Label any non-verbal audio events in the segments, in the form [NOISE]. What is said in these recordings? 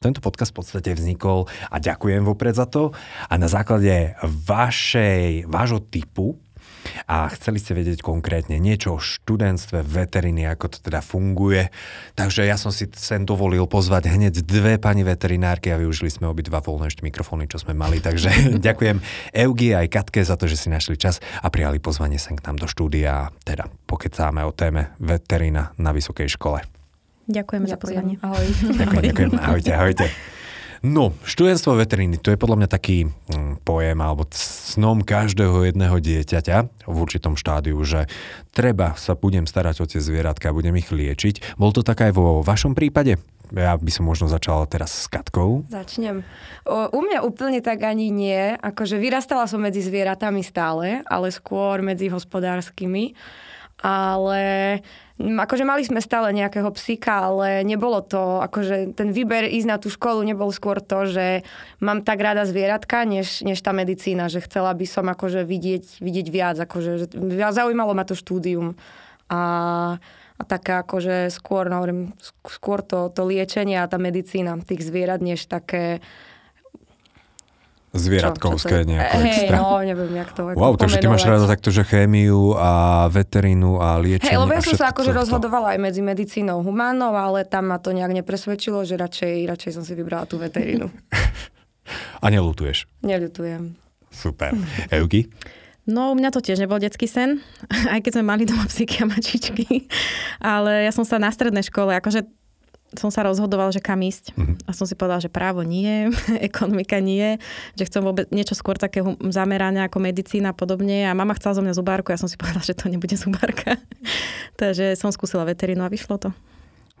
Tento podcast v podstate vznikol a ďakujem vopred za to a na základe vašej, vášho typu a chceli ste vedieť konkrétne niečo o študentstve veteriny, ako to teda funguje. Takže ja som si sem dovolil pozvať hneď dve pani veterinárky a využili sme obidva voľné ešte mikrofóny, čo sme mali. Takže [LAUGHS] ďakujem Eugi aj Katke za to, že si našli čas a prijali pozvanie sem k nám do štúdia teda pokecáme o téme veterina na vysokej škole. Ďakujeme ďakujem. za pozvanie. Ahoj. [LAUGHS] Ďakujem, ďakujem. Ahojte, ahojte. No, študentstvo veteriny, to je podľa mňa taký hm, pojem alebo snom každého jedného dieťaťa v určitom štádiu, že treba sa budem starať o tie zvieratka, budem ich liečiť. Bol to tak aj vo vašom prípade? Ja by som možno začala teraz s Katkou. Začnem. O, u mňa úplne tak ani nie. Akože vyrastala som medzi zvieratami stále, ale skôr medzi hospodárskymi. Ale Akože mali sme stále nejakého psíka, ale nebolo to, akože ten výber ísť na tú školu nebol skôr to, že mám tak rada zvieratka, než, než tá medicína, že chcela by som akože vidieť, vidieť viac, akože že zaujímalo ma to štúdium. A, a taká akože skôr, no, skôr to, to liečenie a tá medicína tých zvierat, než také zvieratkovské nejako hey, extra. no, neviem, jak to Wow, takže ty máš rada takto, že chémiu a veterínu a liečenie. Hej, lebo ja som sa akože rozhodovala aj medzi medicínou humánnou, ale tam ma to nejak nepresvedčilo, že radšej, radšej som si vybrala tú veterínu. [LAUGHS] a nelutuješ? Nelutujem. Super. Euky? No, u mňa to tiež nebol detský sen, [LAUGHS] aj keď sme mali doma psíky a mačičky. [LAUGHS] Ale ja som sa na strednej škole, akože som sa rozhodoval, že kam ísť. Uh-huh. A som si povedal, že právo nie, [LAUGHS] ekonomika nie, že chcem vôbec niečo skôr takého zamerania ako medicína a podobne. A mama chcela zo mňa zubárku, ja som si [LAUGHS] povedala, že to nebude zubárka. [LAUGHS] Takže som skúsila veterínu a vyšlo to.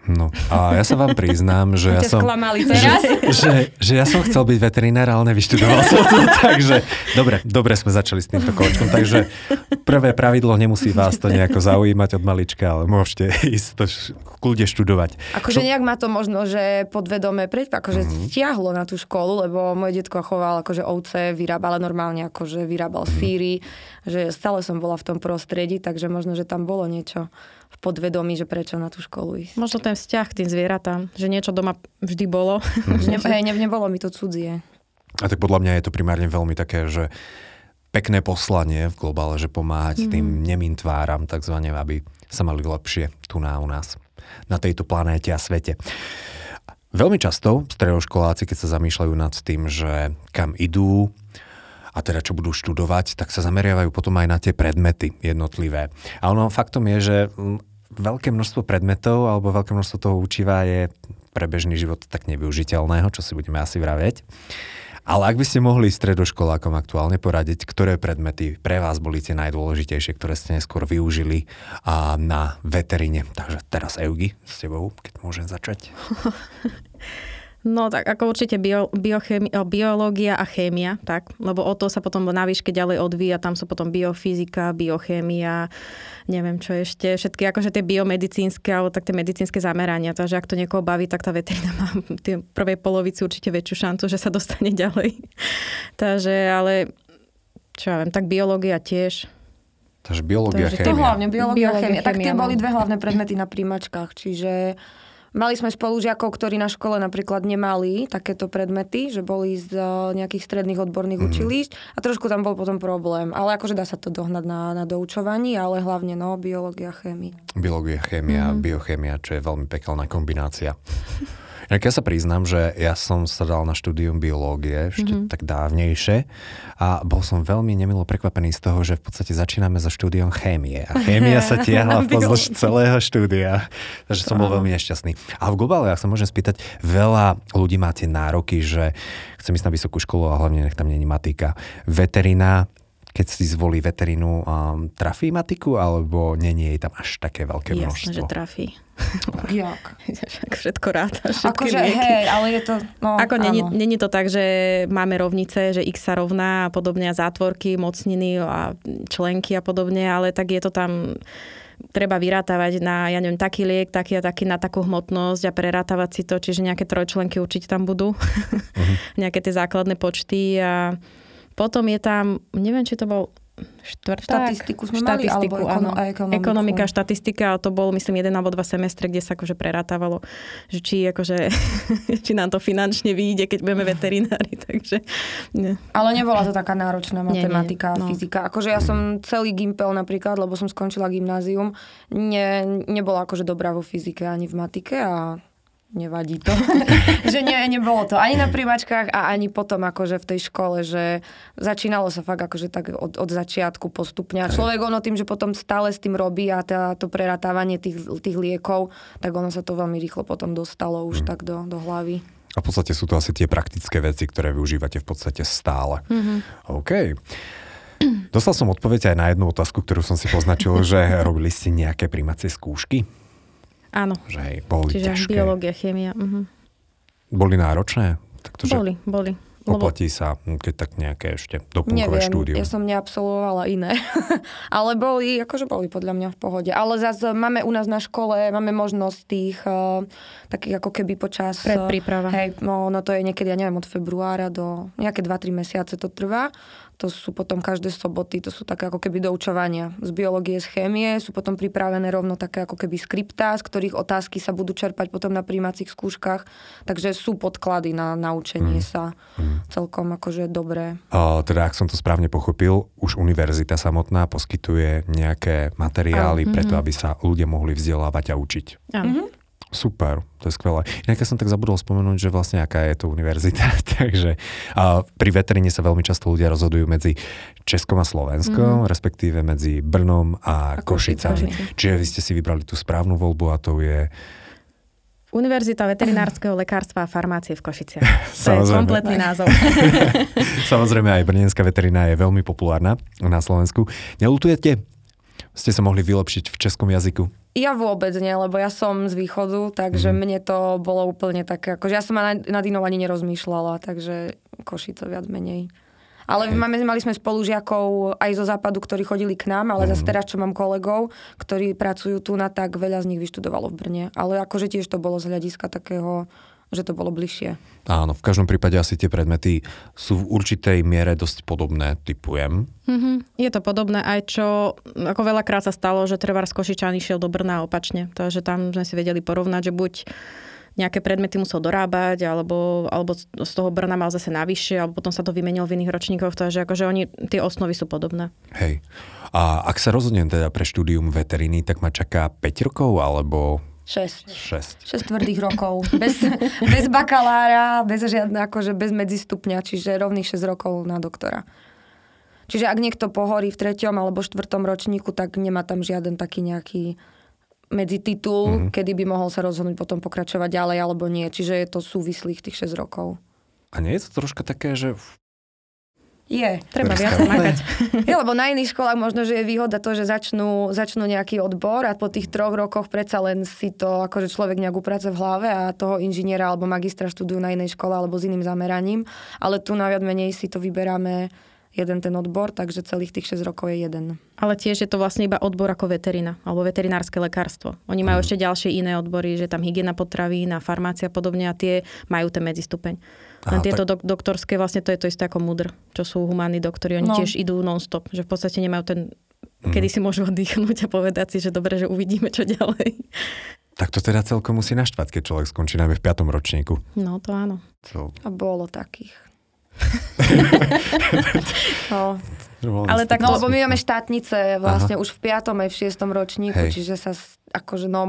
No a ja sa vám priznám, že ja som... teraz. Že, že, že ja som chcel byť veterinár, ale nevyštudoval som to, [LAUGHS] takže dobre, dobre sme začali s týmto kolečkom, takže prvé pravidlo nemusí vás to nejako zaujímať od malička, ale môžete ísť to kľude študovať. Akože nejak má to možno, že podvedome preď, akože mm-hmm. stiahlo na tú školu, lebo môj detko choval akože ovce, vyrábal normálne akože vyrábal mm-hmm. síry, že stále som bola v tom prostredí, takže možno, že tam bolo niečo v podvedomí, že prečo na tú školu ísť. Možno ten vzťah k tým zvieratám, že niečo doma vždy bolo. Mm-hmm. [LAUGHS] hej, ne, nebolo mi to cudzie. A tak podľa mňa je to primárne veľmi také, že pekné poslanie v globále, že pomáhať mm-hmm. tým nemým tváram, takzvané, aby sa mali lepšie tu na u nás, na tejto planéte a svete. Veľmi často stredoškoláci, keď sa zamýšľajú nad tým, že kam idú, a teda čo budú študovať, tak sa zameriavajú potom aj na tie predmety jednotlivé. A ono faktom je, že veľké množstvo predmetov alebo veľké množstvo toho učiva je pre bežný život tak nevyužiteľného, čo si budeme asi vraveť. Ale ak by ste mohli stredoškolákom aktuálne poradiť, ktoré predmety pre vás boli tie najdôležitejšie, ktoré ste neskôr využili a na veterine. Takže teraz Eugi s tebou, keď môžem začať. [LAUGHS] No tak ako určite bio, biochemi- biológia a chémia, tak, lebo o to sa potom na výške ďalej odvíja, tam sú potom biofyzika, biochémia, neviem čo ešte, všetky akože tie biomedicínske alebo tak tie medicínske zamerania, takže ak to niekoho baví, tak tá veterina má v tej prvej polovici určite väčšiu šancu, že sa dostane ďalej. [LAUGHS] takže ale čo ja viem, tak biológia tiež. Takže biológia, Takže chémia. To hlavne biológia, biológia chémia. Tak tie boli no. dve hlavné predmety na príjmačkách, čiže Mali sme spolužiakov, ktorí na škole napríklad nemali takéto predmety, že boli z e, nejakých stredných odborných mm-hmm. učilišť a trošku tam bol potom problém. Ale akože dá sa to dohnať na, na doučovaní, ale hlavne no, biológia, chémia. Biológia, chémia, mm-hmm. biochémia, čo je veľmi pekelná kombinácia. Ja sa priznám, že ja som sa dal na štúdium biológie ešte mm-hmm. tak dávnejšie a bol som veľmi nemilo prekvapený z toho, že v podstate začíname so štúdiom chémie. A chémia sa tiahla [LAUGHS] pozdĺž celého štúdia. Takže som bol veľmi nešťastný. A v globále, ak sa môžem spýtať, veľa ľudí máte nároky, že chcem ísť na vysokú školu a hlavne nech tam není matika. Veterina, keď si zvolí veterínu, um, trafí matiku, alebo není jej tam až také veľké Jasné, množstvo? že trafí. [LAUGHS] Jak? Však všetko všetky Akože hej, ale je to... No, Ako není, není to tak, že máme rovnice, že x sa rovná a podobne a zátvorky, mocniny a členky a podobne, ale tak je to tam treba vyrátavať na, ja neviem, taký liek, taký a taký na takú hmotnosť a prerátavať si to, čiže nejaké trojčlenky určite tam budú. [LAUGHS] nejaké tie základné počty a potom je tam, neviem, či to bol štvrták. Štatistiku sme mali, alebo áno. a ekonomiku. Ekonomika, štatistika, ale to bol myslím jeden alebo dva semestre, kde sa akože prerátavalo, že či, akože, [LAUGHS] či nám to finančne vyjde, keď budeme veterinári, [LAUGHS] takže ne. Ale nebola to taká náročná Nie, nie, matematika a no. fyzika. Akože ja som celý gimpel napríklad, lebo som skončila gymnázium, ne, nebola akože dobrá vo fyzike ani v matike a nevadí to. [LAUGHS] že nie, nebolo to ani na príjmačkách a ani potom akože v tej škole, že začínalo sa fakt akože tak od, od začiatku postupne. A človek ono tým, že potom stále s tým robí a tá, to preratávanie tých, tých liekov, tak ono sa to veľmi rýchlo potom dostalo už tak do, do hlavy. A v podstate sú to asi tie praktické veci, ktoré využívate v podstate stále. Mm-hmm. OK. Dostal som odpoveď aj na jednu otázku, ktorú som si poznačil, že robili ste nejaké príjmacie skúšky? Áno. Že hej, boli Čiže ťažké. biológia, chémia. Uh-huh. Boli náročné? Tak to, že Boli, boli. Lebo oplatí sa, hm, keď tak nejaké ešte doplnkové Neviem, štúdium. ja som neabsolvovala iné. [LAUGHS] ale boli, akože boli podľa mňa v pohode. Ale zase máme u nás na škole, máme možnosť tých uh, takých ako keby počas... eh, Predpríprava. Hej, no, no to je niekedy, ja neviem, od februára do nejaké 2-3 mesiace to trvá. To sú potom každé soboty, to sú také ako keby doučovania z biológie, z chémie, sú potom pripravené rovno také ako keby skriptá, z ktorých otázky sa budú čerpať potom na príjmacích skúškach. Takže sú podklady na naučenie sa celkom akože dobré. A, teda, ak som to správne pochopil, už univerzita samotná poskytuje nejaké materiály preto, aby sa ľudia mohli vzdelávať a učiť. áno. Super, to je skvelé. Inak ja som tak zabudol spomenúť, že vlastne aká je to univerzita. [LAUGHS] Takže a pri veteríne sa veľmi často ľudia rozhodujú medzi Českom a Slovenskom, mm-hmm. respektíve medzi Brnom a, A Košicami. Košicami. Čiže vy ste si vybrali tú správnu voľbu a to je... Univerzita veterinárskeho lekárstva a farmácie v Košiciach. [LAUGHS] To je kompletný názov. [LAUGHS] Samozrejme aj brnenská veterína je veľmi populárna na Slovensku. Nelutujete? Ste sa mohli vylepšiť v českom jazyku? Ja vôbec nie, lebo ja som z východu, takže mm. mne to bolo úplne také, akože ja som nad, inou ani nerozmýšľala, takže Košice viac menej. Ale Hej. máme, mali sme spolužiakov aj zo západu, ktorí chodili k nám, ale zase teraz, čo mám kolegov, ktorí pracujú tu na tak, veľa z nich vyštudovalo v Brne. Ale akože tiež to bolo z hľadiska takého, že to bolo bližšie. Áno, v každom prípade asi tie predmety sú v určitej miere dosť podobné, typujem. Mhm. Je to podobné aj čo, ako veľakrát sa stalo, že Trevar z Košičan išiel do Brna opačne. Takže tam sme si vedeli porovnať, že buď nejaké predmety musel dorábať, alebo, alebo z toho Brna mal zase navyše, alebo potom sa to vymenilo v iných ročníkoch, takže akože oni, tie osnovy sú podobné. Hej. A ak sa rozhodnem teda pre štúdium veteriny, tak ma čaká 5 rokov alebo 6. 6? 6 tvrdých rokov. Bez, [LAUGHS] bez bakalára, bez žiadne, akože bez medzistupňa, čiže rovných 6 rokov na doktora. Čiže ak niekto pohorí v treťom alebo štvrtom ročníku, tak nemá tam žiaden taký nejaký medzititul, mm-hmm. kedy by mohol sa rozhodnúť potom pokračovať ďalej alebo nie. Čiže je to súvislých tých 6 rokov. A nie je to troška také, že Je. Treba viac makať. [LAUGHS] Je, lebo na iných školách možno, že je výhoda to, že začnú, začnú nejaký odbor a po tých troch rokoch predsa len si to akože človek nejak uprace v hlave a toho inžiniera alebo magistra študujú na inej škole alebo s iným zameraním. Ale tu na viac menej si to vyberáme jeden ten odbor, takže celých tých 6 rokov je jeden. Ale tiež je to vlastne iba odbor ako veterina, alebo veterinárske lekárstvo. Oni majú ešte ďalšie iné odbory, že tam hygiena potravín a farmácia a podobne a tie majú ten medzistupeň. Len Aha, tieto dok- doktorské, vlastne to je to isté ako mudr, čo sú humánni doktori. Oni No. tiež idú non-stop, že v podstate nemajú ten, kedy si môžu oddychnúť a povedať si, že dobre, že uvidíme, čo ďalej. tak to teda celkom musí naštvať, keď človek skončí najmä v 5. ročníku. No to áno. To, A bolo takých. [LAUGHS] no, Ale tak no lebo my máme štátnice vlastne Aha. už v 5. aj v 6. ročníku, Hej. čiže sa akože no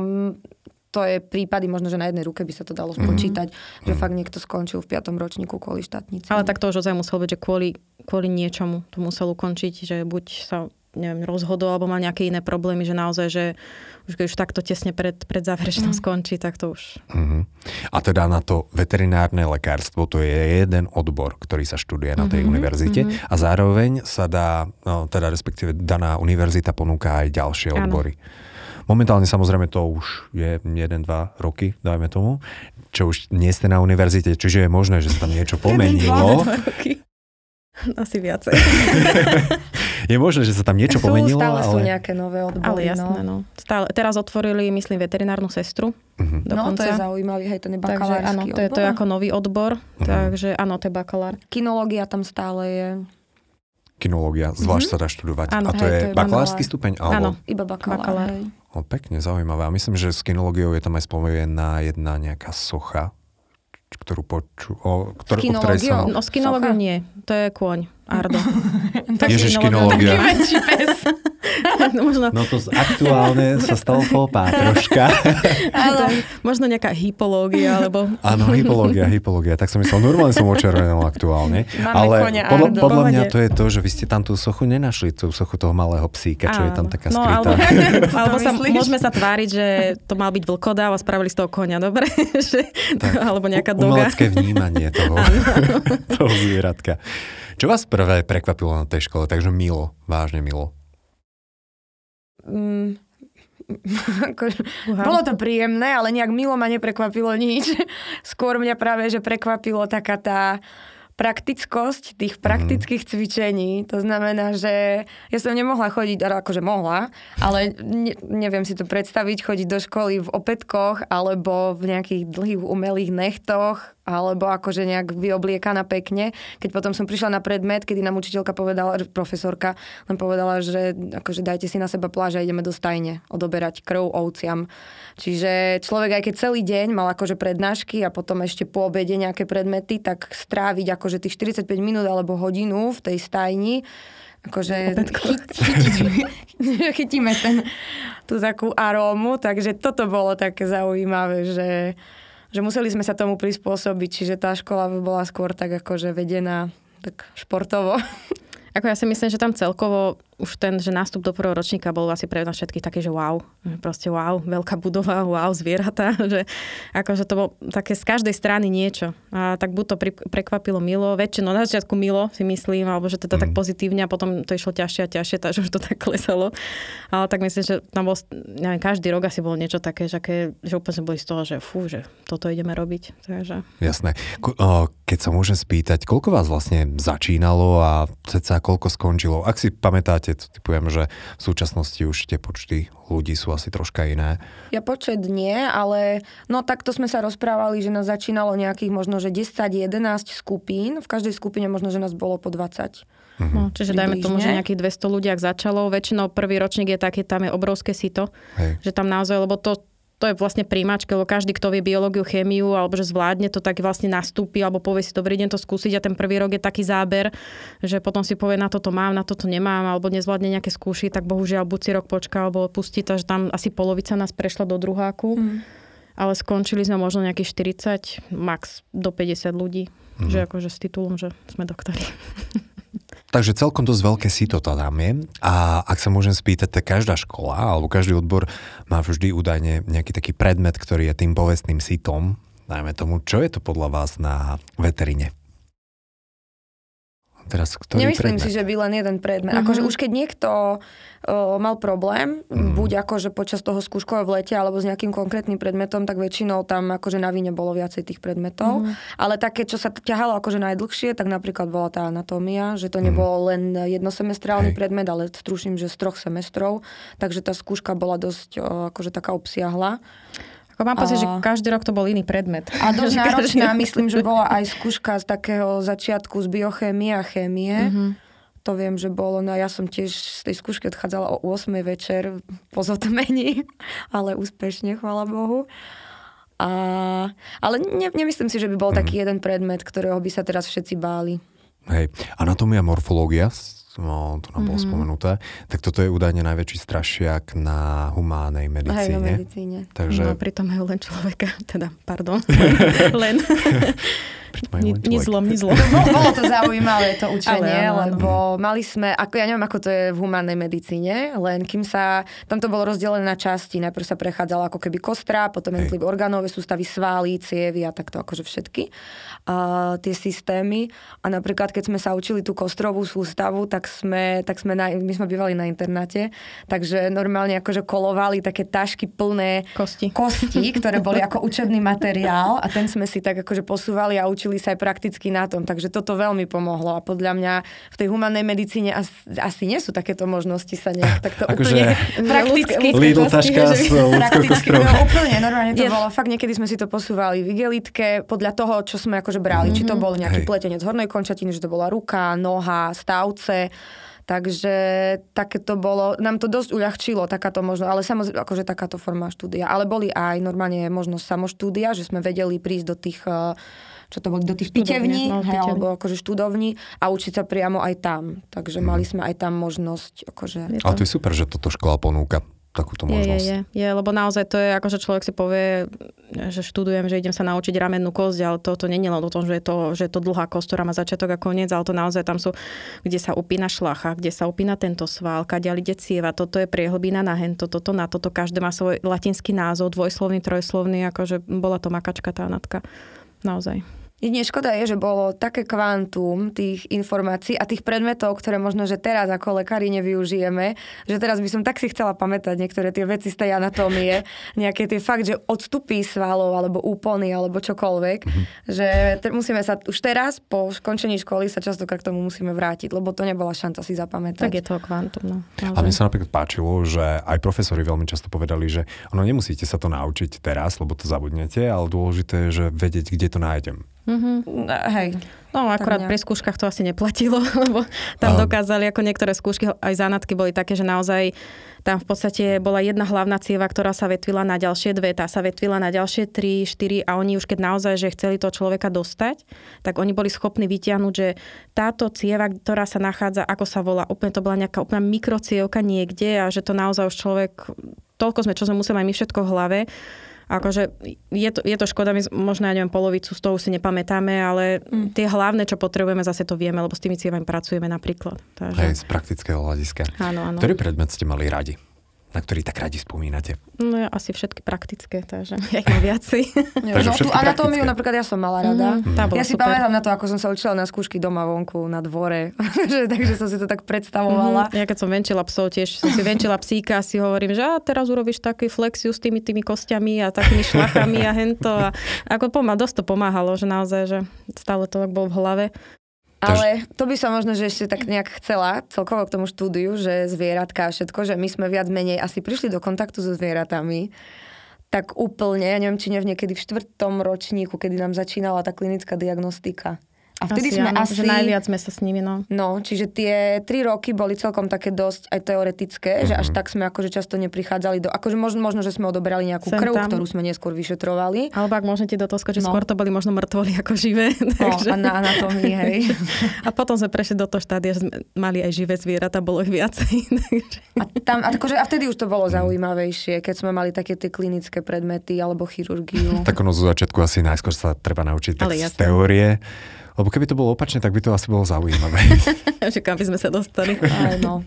to je prípady, možno, že na jednej ruke by sa to dalo spočítať, že fakt niekto skončil v 5. ročníku kvôli štátnici. Ale tak to už ozaj musel byť, že kvôli, kvôli niečomu to musel ukončiť, že buď sa neviem, rozhodol alebo mal nejaké iné problémy, že naozaj, že už keď už takto tesne pred, pred záverečnou mm. skončí, tak to už... Uh-huh. A teda na to veterinárne lekárstvo, to je jeden odbor, ktorý sa študuje na tej uh-huh. univerzite uh-huh. a zároveň sa dá, no, teda respektíve daná univerzita ponúka aj ďalšie ano. odbory. Momentálne samozrejme to už je 1-2 roky, dajme tomu, čo už nie ste na univerzite, čiže je možné, že sa tam niečo pomenilo. Asi viacej. [LAUGHS] je možné, že sa tam niečo sú, pomenilo. Stále ale... sú nejaké nové odbory. Ale jasné, no. no. Stále, teraz otvorili, myslím, veterinárnu sestru. Uh-huh. No, to je zaujímavý, hej, to je bakalársky takže, áno, to je, to je ako nový odbor, uh-huh. takže áno, to je bakalár. Kinológia tam stále je. Kinológia, zvlášť mm-hmm. sa dá študovať. Ano, a to hej, je, to je bakalársky stupeň? Alebo... Áno, iba bakalár. bakalár. O, pekne, zaujímavé. A myslím, že s kinológiou je tam aj spomenená jedna nejaká socha, ktorú poču... O, ktor, o ktorej som... No, s kinológiou nie. To je kôň. Ardo. [LAUGHS] Ježiš, kinológia. [LAUGHS] Taký väčší pes. [LAUGHS] no, možno... no to aktuálne sa stalo fópa troška. [LAUGHS] Ale... možno nejaká hypológia, alebo... Áno, hypológia, hypológia. Tak som myslel, normálne som očervenal aktuálne. Máme ale podľa, Ardo. podľa mňa to je to, že vy ste tam tú sochu nenašli, tú sochu toho malého psíka, čo je tam taká no, skrytá. [LAUGHS] Alebo, alebo sa, môžeme sa tváriť, že to mal byť vlkodáv a spravili z toho konia, dobre? že, tak, alebo nejaká doga. Umelecké vnímanie toho, toho zvieratka. Čo vás prvé prekvapilo na tej škole? Takže milo, vážne milo. Mm, [LAUGHS] bolo to príjemné, ale nejak milo ma neprekvapilo nič. [LAUGHS] Skôr mňa práve, že prekvapilo taká tá praktickosť tých mhm. praktických cvičení. To znamená, že ja som nemohla chodiť, akože mohla, ale ne, neviem si to predstaviť, chodiť do školy v opätkoch alebo v nejakých dlhých umelých nechtoch alebo akože nejak vyobliekaná pekne. Keď potom som prišla na predmet, kedy nám učiteľka povedala, profesorka nám povedala, že akože dajte si na seba pláž a ideme do stajne odoberať krv ovciam. Čiže človek aj keď celý deň mal akože prednášky a potom ešte po obede nejaké predmety, tak stráviť akože tých 45 minút alebo hodinu v tej stajni akože [LAUGHS] chytíme, [LAUGHS] chytíme ten, tú takú arómu, takže toto bolo také zaujímavé, že že museli sme sa tomu prispôsobiť, čiže tá škola bola skôr tak akože vedená tak športovo. Ako ja si myslím, že tam celkovo už ten, že nástup do prvého ročníka bol asi pre nás všetkých taký, že wow, proste wow, veľká budova, [LAUGHS] wow, zvieratá, [LAUGHS] že akože to bolo také z každej strany niečo. A tak buď to pri, prekvapilo milo, väčšinou na začiatku milo si myslím, alebo že to mm. tak pozitívne a potom to išlo ťažšie a ťažšie, [LAUGHS] takže už to tak klesalo. Ale tak myslím, že tam bol, neviem, každý rok asi bolo niečo také, že, aké, že úplne sme boli z toho, že fú, že toto ideme robiť. Takže... Jasné. Keď sa môžem spýtať, koľko vás vlastne začínalo a ceca koľko skončilo? Ak si pamätáte, to typujem, že v súčasnosti už tie počty ľudí sú asi troška iné. Ja počet nie, ale no takto sme sa rozprávali, že nás začínalo nejakých možno, že 10-11 skupín. V každej skupine možno, že nás bolo po 20. Uh-huh. No, čiže dajme tomu, že nejakých 200 ľudí, ak začalo. Väčšinou prvý ročník je taký, tam je obrovské sito. Hej. Že tam naozaj, lebo to, to je vlastne príjmačka, lebo každý, kto vie biológiu, chémiu alebo že zvládne to, tak vlastne nastúpi alebo povie si, dobrý deň to skúsiť a ten prvý rok je taký záber, že potom si povie, na toto mám, na toto nemám alebo nezvládne nejaké skúši, tak bohužiaľ buď si rok počká alebo pustí, takže tam asi polovica nás prešla do druháku. Mm. Ale skončili sme možno nejakých 40, max do 50 ľudí. Mm. Že akože s titulom, že sme doktori. Takže celkom dosť veľké sito to tam je. A ak sa môžem spýtať, tak každá škola alebo každý odbor má vždy údajne nejaký taký predmet, ktorý je tým povestným sitom. Dajme tomu, čo je to podľa vás na veterine? Teraz, ktorý Nemyslím predmet? si, že by len jeden predmet. Uh-huh. Akože už keď niekto uh, mal problém, uh-huh. buď akože počas toho skúškového v lete alebo s nejakým konkrétnym predmetom, tak väčšinou tam akože na víne bolo viacej tých predmetov. Uh-huh. Ale také, čo sa ťahalo akože najdlhšie, tak napríklad bola tá anatómia, že to nebolo uh-huh. len jednosemestrálny Hej. predmet, ale struším, že z troch semestrov. Takže tá skúška bola dosť uh, akože taká obsiahla. Mám pocit, a... že každý rok to bol iný predmet. A dosť [LAUGHS] náročná, myslím, že bola aj skúška z takého začiatku z biochémie a chémie. Mm-hmm. To viem, že bolo, no ja som tiež z tej skúšky odchádzala o 8 večer po zotmení, [LAUGHS] ale úspešne, chvála Bohu. A, ale ne, nemyslím si, že by bol mm. taký jeden predmet, ktorého by sa teraz všetci báli. Hej, anatómia, morfológia, no, to nám bolo mm-hmm. spomenuté, tak toto je údajne najväčší strašiak na humánej medicíne. Hej, medicíne. Takže... No pritom je len človeka, teda, pardon, [LAUGHS] len. [LAUGHS] Ni, len ni človek. zlom, ni zlom. Bolo, [LAUGHS] bolo to zaujímavé, to učenie, Ale áno, áno. lebo mali sme, ako ja neviem, ako to je v humánnej medicíne, len kým sa, tam to bolo rozdelené na časti, najprv sa prechádzala ako keby kostra, potom jednotlivé orgánové sústavy, svaly, cievy a takto akože všetky uh, tie systémy. A napríklad, keď sme sa učili tú kostrovú sústavu, tak sme, tak sme na, my sme bývali na internáte, takže normálne akože kolovali také tašky plné Kosti. kosti, ktoré boli ako učebný materiál a ten sme si tak akože posúvali a učili sa aj prakticky na tom. Takže toto veľmi pomohlo a podľa mňa v tej humannej medicíne asi, asi nie sú takéto možnosti sa nejak [LAUGHS] takto Akože úplne [LAUGHS] prakticky. ľudské- Lidl taška že- s Prakticky, no, úplne, normálne to Je- bolo. Fakt niekedy sme si to posúvali v igelitke podľa toho, čo sme akože brali. Či to bol nejaký Hej. pletenec hornej končatiny, že to bola ruka, noha, stavce. Takže také to bolo, nám to dosť uľahčilo, takáto možno, ale samozrejme, akože takáto forma štúdia. Ale boli aj normálne možnosť samoštúdia, že sme vedeli prísť do tých, eh, čo to boli, do tých pitevní, no, hej, alebo akože študovní a učiť sa priamo aj tam. Takže Mhm. mali sme aj tam možnosť, akože... Ale to je super, že toto škola ponúka takúto Je, je, možnosť. je, je, lebo naozaj to je ako, že človek si povie, že študujem, že idem sa naučiť ramennú kosť, ale to, to nie je len o tom, že je to, že je to dlhá kosť, ktorá má začiatok a koniec, ale to naozaj tam sú, kde sa upína šlacha, kde sa upína tento sval, kaďal ide cieva, toto je priehlbina na hento, toto na toto, každé má svoj latinský názov, dvojslovný, trojslovný, akože bola to makačka tá natka. Naozaj. Jedine škoda je, že bolo také kvantum tých informácií a tých predmetov, ktoré možno, že teraz ako lekári nevyužijeme, že teraz by som tak si chcela pamätať niektoré tie veci z tej anatómie, [LAUGHS] nejaké tie fakt, že odstupy svalov alebo úpony alebo čokoľvek, že te, musíme sa už teraz po skončení školy sa častokrát k tomu musíme vrátiť, lebo to nebola šanca si zapamätať. Tak je to kvantum, no. A mne sa napríklad páčilo, že aj profesori veľmi často povedali, že ono nemusíte sa to naučiť teraz, lebo to zabudnete, ale dôležité je, že vedieť, kde to nájdem. No, hej. No akurát nejak. pri skúškach to asi neplatilo, [LAUGHS] lebo tam A- dokázali, ako niektoré skúšky, aj zánatky boli také, že naozaj tam v podstate bola jedna hlavná cieva, ktorá sa vetvila na ďalšie dve, tá sa vetvila na ďalšie tri, štyri a oni už keď naozaj, že chceli toho človeka dostať, tak oni boli schopní vytiahnuť, že táto cieva, ktorá sa nachádza, ako sa volá, úplne to bola nejaká úplne mikrocievka niekde a že to naozaj už človek, toľko sme, čo sme museli aj my všetko v hlave, Akože je to, je to škoda, my možno, ja neviem, polovicu z toho si nepamätáme, ale mm. tie hlavné, čo potrebujeme, zase to vieme, lebo s tými cievami pracujeme napríklad. Takže, Hej, z praktického hľadiska. Áno, áno. Ktorý predmet ste mali radi? Na ktorý tak radi spomínate? No ja asi všetky praktické, takže ja ich mám viacej. Takže no, tú anatómiu praktické. napríklad ja som mala rada. Mhm, tá Ja si super. pamätám na to, ako som sa učila na skúšky doma vonku, na dvore. [LAUGHS] Že- Takže som si to tak predstavovala. Mhm. Ja keď som venčila psov, tiež som si venčila psíka a si hovorím, že a teraz urobíš taký flexiu s tými, tými kostiami a takými šlachami a hento. A ako pomá, dosť to pomáhalo, že naozaj, že stále to tak bolo v hlave. Ale to by som možno, že ešte tak nejak chcela celkovo k tomu štúdiu, že zvieratka a všetko, že my sme viac menej asi prišli do kontaktu so zvieratami tak úplne, ja neviem, či nie v niekedy v štvrtom ročníku, kedy nám začínala tá klinická diagnostika. A vtedy asi, sme áno, asi... Že najviac sme sa s nimi, no. No, čiže tie tri roky boli celkom také dosť aj teoretické, mm-hmm. že až tak sme akože často neprichádzali do... Akože možno, možno že sme odoberali nejakú Sem krv, tam. ktorú sme neskôr vyšetrovali. Alebo ak môžete do toho skočiť, No. skôr to boli možno mŕtvoli ako živé. No, [LAUGHS] takže... a na anatómii, hej. [LAUGHS] A potom sme prešli do toho štádia, že sme mali aj živé zvieratá, bolo ich viacej. [LAUGHS] takže... A, tam, a, akože, a vtedy už to bolo zaujímavejšie, keď sme mali také tie klinické predmety alebo chirurgiu. Tak ono zo začiatku asi najskôr sa treba naučiť tak Ale z jasné. teórie. Lebo keby to bolo opačne, tak by to asi bolo zaujímavé. že kam by sme sa dostali. Aj, no.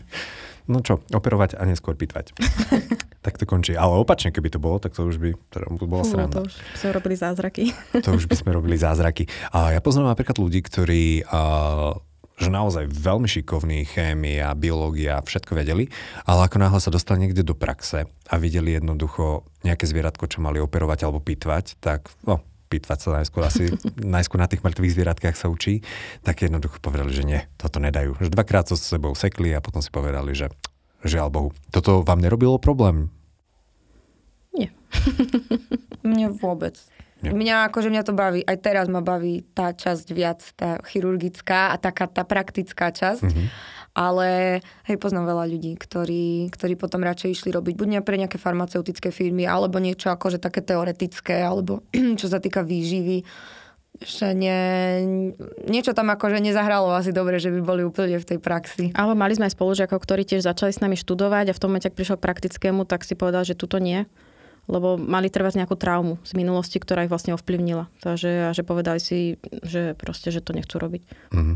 No čo, operovať a neskôr pitvať. [LAUGHS] tak to končí. Ale opačne, keby to bolo, tak to už by teda bola Fú, sranda. to už sme robili zázraky. [LAUGHS] To už by sme robili zázraky. A ja poznám napríklad ľudí, ktorí a, že naozaj veľmi šikovní, chémia, biológia, všetko vedeli, ale ako náhle sa dostali niekde do praxe a videli jednoducho nejaké zvieratko, čo mali operovať alebo pitvať, tak no, pitvať sa najskôr asi, najskôr na tých mŕtvych zvieratkách sa učí, tak jednoducho povedali, že nie, toto nedajú. Že dvakrát so sebou sekli a potom si povedali, že žiaľ Bohu. Toto vám nerobilo problém? Nie. [LAUGHS] Mne vôbec. Nie. Mňa, akože mňa to baví, aj teraz ma baví tá časť viac, tá chirurgická a taká tá praktická časť. Mhm. Ale hej, poznám veľa ľudí, ktorí, ktorí potom radšej išli robiť buď pre nejaké farmaceutické firmy, alebo niečo akože také teoretické, alebo [CLEARS THROAT] čo sa týka výživy. Že nie, niečo tam akože nezahralo asi dobre, že by boli úplne v tej praxi. Ale mali sme aj spolužiakov, ktorí tiež začali s nami študovať a v tom momente, ak prišiel k praktickému, tak si povedal, že tuto nie. lebo mali trebať nejakú traumu z minulosti, ktorá ich vlastne ovplyvnila. Takže a že povedali si, že proste, že to nechcú robiť. Mhm.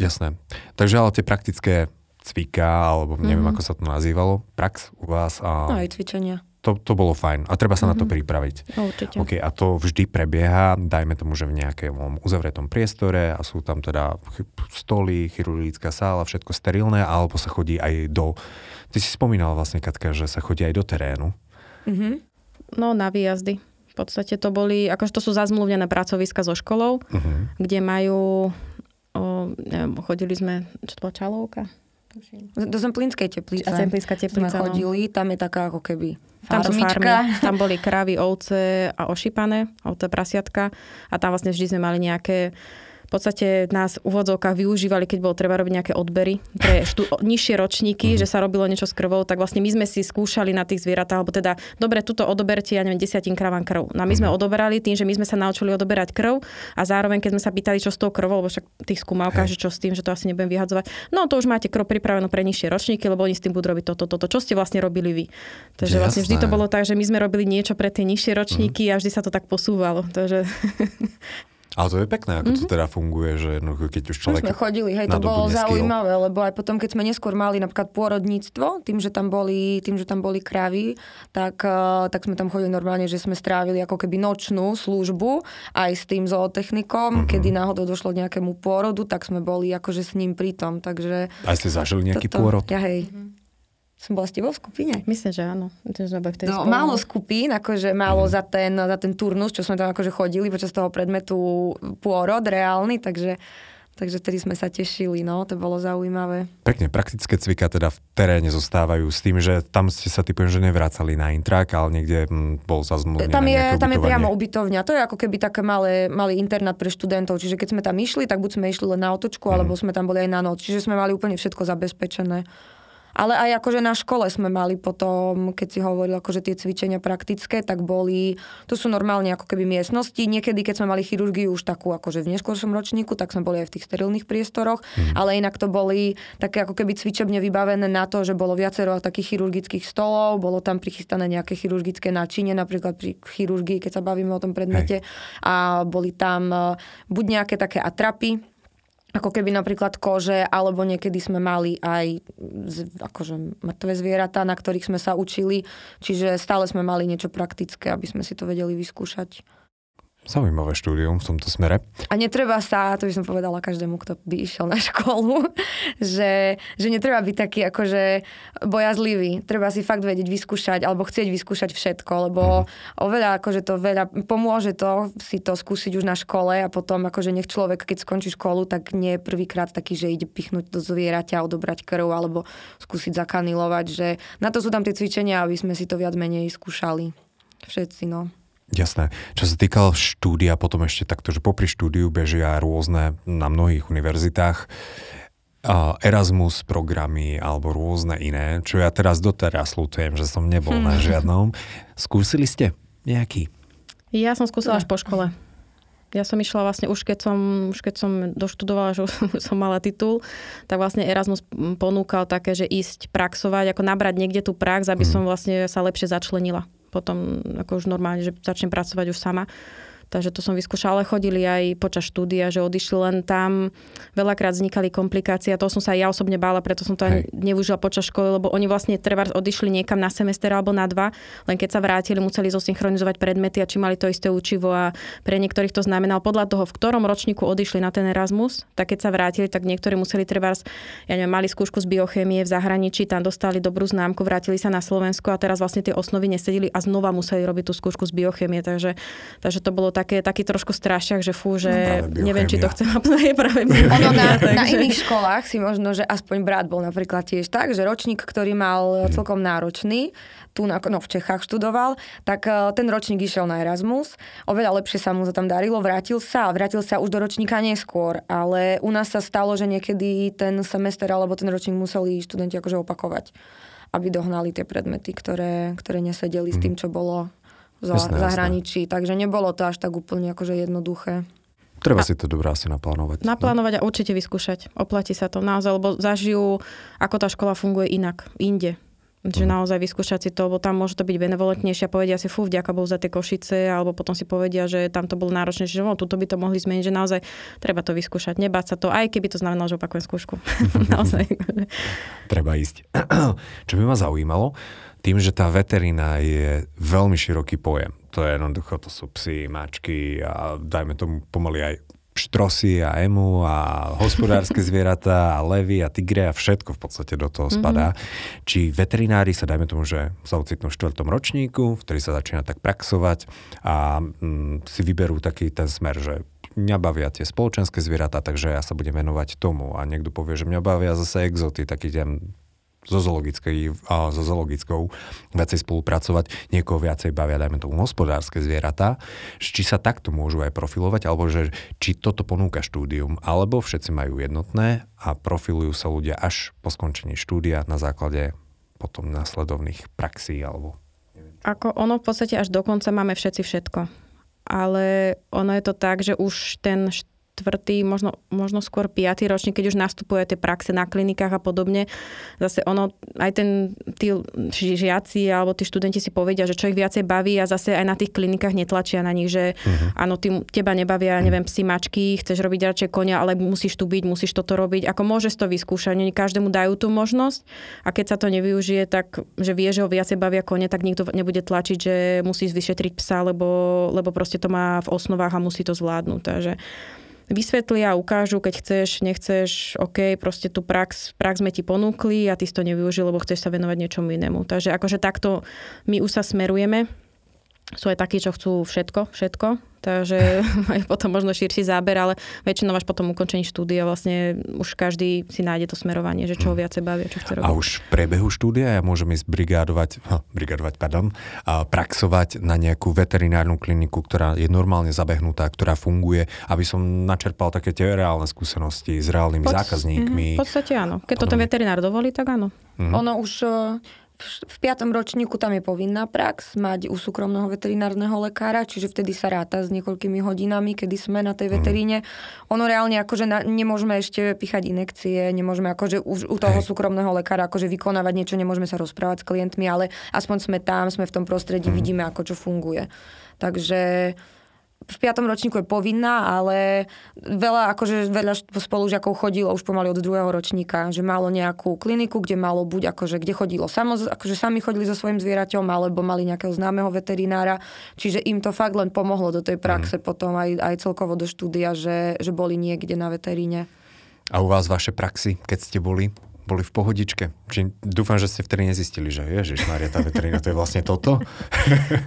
Jasné. Takže ale tie praktické cvika, alebo neviem, Mhm. ako sa to nazývalo, prax u vás a No aj cvičenia. to, to bolo fajn. A treba sa na to Mhm. pripraviť. No, určite. OK, a to vždy prebieha, dajme tomu, že v nejakom uzavretom priestore a sú tam teda stoly, chirurgická sála, všetko sterilné, alebo sa chodí aj do... Ty si spomínala vlastne, Katka, že sa chodí aj do terénu. Mhm. No na výjazdy. V podstate to boli, akože to sú zazmluvnené pracoviska so školou, Uh-huh. kde majú, o, neviem, chodili sme, čo to bola Čalovka? Do Zemplínskej teplice. A Zemplínska sme teplica, no. chodili, tam je taká ako keby Tam sú farmička. farmy, [LAUGHS] tam boli kravy, ovce a ošípané, ovce prasiatka a tam vlastne vždy sme mali nejaké podstate nás v úvodzovkách využívali, keď bolo treba robiť nejaké odbery pre štú, nižšie ročníky, že sa robilo niečo s krvou, tak vlastne my sme si skúšali na tých zvieratách, alebo teda, dobre, tuto odoberte, ja neviem, desiatin kravám krv. No a my sme odoberali tým, že my sme sa naučili odoberať krv a zároveň, keď sme sa pýtali, čo s tou krvou, lebo však tých skúmavkách, že čo s tým, že to asi nebudem vyhadzovať. No to už máte krv pripravenú pre nižšie ročníky, lebo oni s tým budú robiť toto, toto. Čo ste vlastne robili vy? Takže vlastne vždy to Jasné. bolo tak, že my sme robili niečo pre tie nižšie ročníky a vždy sa to tak posúvalo. Takže [LAUGHS] Ale to je pekné, ako to teda funguje, že no, keď už My človek... sme chodili, hej, to bolo nadobudne skill. zaujímavé, lebo aj potom, keď sme neskôr mali napríklad pôrodníctvo, tým, že tam boli, tým, že tam boli kravy, tak, eh, tak sme tam chodili normálne, že sme strávili ako keby nočnú službu aj s tým zootechnikom, Mhm. kedy náhodou došlo k nejakému pôrodu, tak sme boli akože s ním pritom, takže... Aj ste zažili nejaký toto- pôrod? Ja hej. Som bola s tebou v skupine. myslím, že áno. No, spolu. málo skupín, akože málo Mhm. za, ten, za ten turnus, čo sme tam akože chodili počas toho predmetu pôrod reálny, takže, takže vtedy sme sa tešili, no, to bolo zaujímavé. Pekne, praktické cvika teda v teréne zostávajú s tým, že tam ste sa typujem, že nevracali na intrak, ale niekde hm, bol zazmluvený Tam je, tam je priamo ubytovňa. To je ako keby také malé, malý internát pre študentov. Čiže keď sme tam išli, tak buď sme išli len na otočku, Mhm. alebo sme tam boli aj na noc. Čiže sme mali úplne všetko zabezpečené. Ale aj akože na škole sme mali potom, keď si hovoril akože tie cvičenia praktické, tak boli, to sú normálne ako keby miestnosti. Niekedy, keď sme mali chirurgiu už takú akože v neskôršom ročníku, tak sme boli aj v tých sterilných priestoroch, ale inak to boli také ako keby cvičebne vybavené na to, že bolo viacero takých chirurgických stolov, bolo tam prichystané nejaké chirurgické náčinie, napríklad pri chirurgii, keď sa bavíme o tom predmete, a boli tam eh, buď nejaké také atrapy, ako keby napríklad kože, alebo niekedy sme mali aj akože mŕtve zvieratá, na ktorých sme sa učili, čiže stále sme mali niečo praktické, aby sme si to vedeli vyskúšať. Zaujímavé štúdium v tomto smere. A netreba sa, to by som povedala každému, kto by išiel na [LAUGHS] školu, že, že netreba byť taký akože bojazlivý. Treba si fakt vedieť vyskúšať alebo chcieť vyskúšať všetko, lebo oveľa akože to veľa pomôže to si to skúsiť už na škole a potom akože nech človek, keď skončí školu, tak nie je prvýkrát taký, že ide pichnúť do zvieraťa, odobrať krv alebo skúsiť zakanilovať, že na to sú tam tie cvičenia, aby sme si to viac menej skúšali. Všetci, no. Jasné. Čo sa týkalo štúdia, potom ešte takto, že popri štúdiu bežia rôzne na mnohých univerzitách Erasmus programy alebo rôzne iné, čo ja teraz doteraz slutujem, že som nebol na [LAUGHS] žiadnom. Skúsili ste nejaký? Ja som skúsila až po škole. Ja som išla vlastne už keď som, už keď som doštudovala, že [LAUGHS] som mala titul, tak vlastne Erasmus ponúkal také, že ísť praxovať, ako nabrať niekde tú prax, aby som vlastne sa lepšie začlenila. Potom ako už normálne, že začnem pracovať už sama. Takže to som vyskúšala, ale chodili aj počas štúdia, že odišli len tam. Veľakrát vznikali komplikácie a to som sa aj ja osobne bála, preto som to Hej. aj nevyužila počas školy, lebo oni vlastne treba odišli niekam na semester alebo na dva, len keď sa vrátili, museli zosynchronizovať predmety a či mali to isté učivo a pre niektorých to znamenalo podľa toho, v ktorom ročníku odišli na ten Erasmus, tak keď sa vrátili, tak niektorí museli treba, ja neviem, mali skúšku z biochémie v zahraničí, tam dostali dobrú známku, vrátili sa na Slovensko a teraz vlastne tie osnovy nesedili a znova museli robiť tú skúšku z biochémie, takže, takže to bolo také, taký trošku strašiak, že fú, že práve neviem, či to chcem [LAUGHS] je práve Ono na, na iných školách si možno, že aspoň brat bol napríklad tiež tak, že ročník, ktorý mal celkom náročný, tu na, no, v Čechách študoval, tak eh, ten ročník išiel na Erasmus, oveľa lepšie sa mu to tam darilo, vrátil sa a vrátil sa už do ročníka neskôr, ale u nás sa stalo, že niekedy ten semester alebo ten ročník museli študenti akože opakovať, aby dohnali tie predmety, ktoré, ktoré nesedeli s tým, čo bolo za- Jasné, jasné. zahraničí. Takže nebolo to až tak úplne akože jednoduché. Treba si to dobré asi naplánovať. Naplánovať a určite vyskúšať. Oplatí sa to naozaj, lebo zažijú, ako tá škola funguje inak, inde. Že Mhm. naozaj vyskúšať si to, lebo tam môže to byť benevolentnejšie a povedia si, fú, vďaka Bohu za tie košice, alebo potom si povedia, že tam to bolo náročnejšie, že no, tuto by to mohli zmeniť, že naozaj treba to vyskúšať, nebáť sa to, aj keby to znamenalo, že opakujem skúšku. [LAUGHS] naozaj. Treba ísť. [CLEARS THROAT] Čo by ma zaujímalo, tým, že tá veterina je veľmi široký pojem. To je jednoducho, to sú psy, mačky a dajme tomu pomaly aj štrosy a emu a hospodárske [LAUGHS] zvieratá a levy a tigre a všetko v podstate do toho spadá. Mm-hmm. Či veterinári sa, dajme tomu, že sa ocitnú v štvrtom ročníku, v ktorý sa začína tak praxovať a mm, si vyberú taký ten smer, že mňa bavia tie spoločenské zvieratá, takže ja sa budem venovať tomu. A niekto povie, že mňa bavia zase exoty, taký ten zo, zoologickej, so zoologickou viacej spolupracovať, niekoho viacej bavia, dajme tomu, hospodárske zvieratá, či sa takto môžu aj profilovať, alebo že či toto ponúka štúdium, alebo všetci majú jednotné a profilujú sa ľudia až po skončení štúdia na základe potom následovných praxí alebo Ako ono v podstate až do konca máme všetci všetko. Ale ono je to tak, že už ten štvrtý, možno, možno skôr piatý ročník, keď už nastupuje tie praxe na klinikách a podobne, zase ono, aj ten, tí ži- žiaci alebo tí študenti si povedia, že čo ich viacej baví a zase aj na tých klinikách netlačia na nich, že uh-huh. áno, ty, teba nebavia, neviem, psi, mačky, chceš robiť radšej konia, ale musíš tu byť, musíš toto robiť. Ako môžeš to vyskúšať, každému dajú tú možnosť a keď sa to nevyužije, tak že vie, že ho viacej bavia kone, tak nikto nebude tlačiť, že musí vyšetriť psa, lebo, lebo proste to má v osnovách a musí to zvládnuť. Takže vysvetlia, ukážu, keď chceš, nechceš, OK, proste tú prax, prax sme ti ponúkli a ty si to nevyužil, lebo chceš sa venovať niečomu inému. Takže akože takto my už sa smerujeme. Sú aj takí, čo chcú všetko, všetko, takže [LAUGHS] majú potom možno širší záber, ale väčšinou až potom ukončení štúdia vlastne už každý si nájde to smerovanie, že čo ho viacej baví, čo chce robiť. A už v priebehu štúdia ja môžem ísť brigádovať, no, [LAUGHS] brigádovať, pardon, a praxovať na nejakú veterinárnu kliniku, ktorá je normálne zabehnutá, ktorá funguje, aby som načerpal také tie reálne skúsenosti s reálnymi Pod- zákazníkmi. Mhm, v podstate áno. Keď to ten veterinár dovolí, tak áno. Mhm. Ono už eh, v, piatom ročníku tam je povinná prax mať u súkromného veterinárneho lekára, čiže vtedy sa ráta s niekoľkými hodinami, kedy sme na tej veteríne. Ono reálne akože na, nemôžeme ešte pichať inekcie, nemôžeme akože už u toho Hej. súkromného lekára akože vykonávať niečo, nemôžeme sa rozprávať s klientmi, ale aspoň sme tam, sme v tom prostredí, vidíme ako čo funguje. Takže v piatom ročníku je povinná, ale veľa, akože veľa spolužiakov chodilo už pomaly od druhého ročníka, že malo nejakú kliniku, kde malo buď akože, kde chodilo samo, akože sami chodili so svojím zvieraťom, alebo mali nejakého známeho veterinára, čiže im to fakt len pomohlo do tej praxe potom aj, aj celkovo do štúdia, že, že boli niekde na veteríne. A u vás vaše praxi, keď ste boli, boli v pohodičke? Či, dúfam, že ste vtedy nezistili, že Ježiš Maria, tá veterína, to je vlastne toto.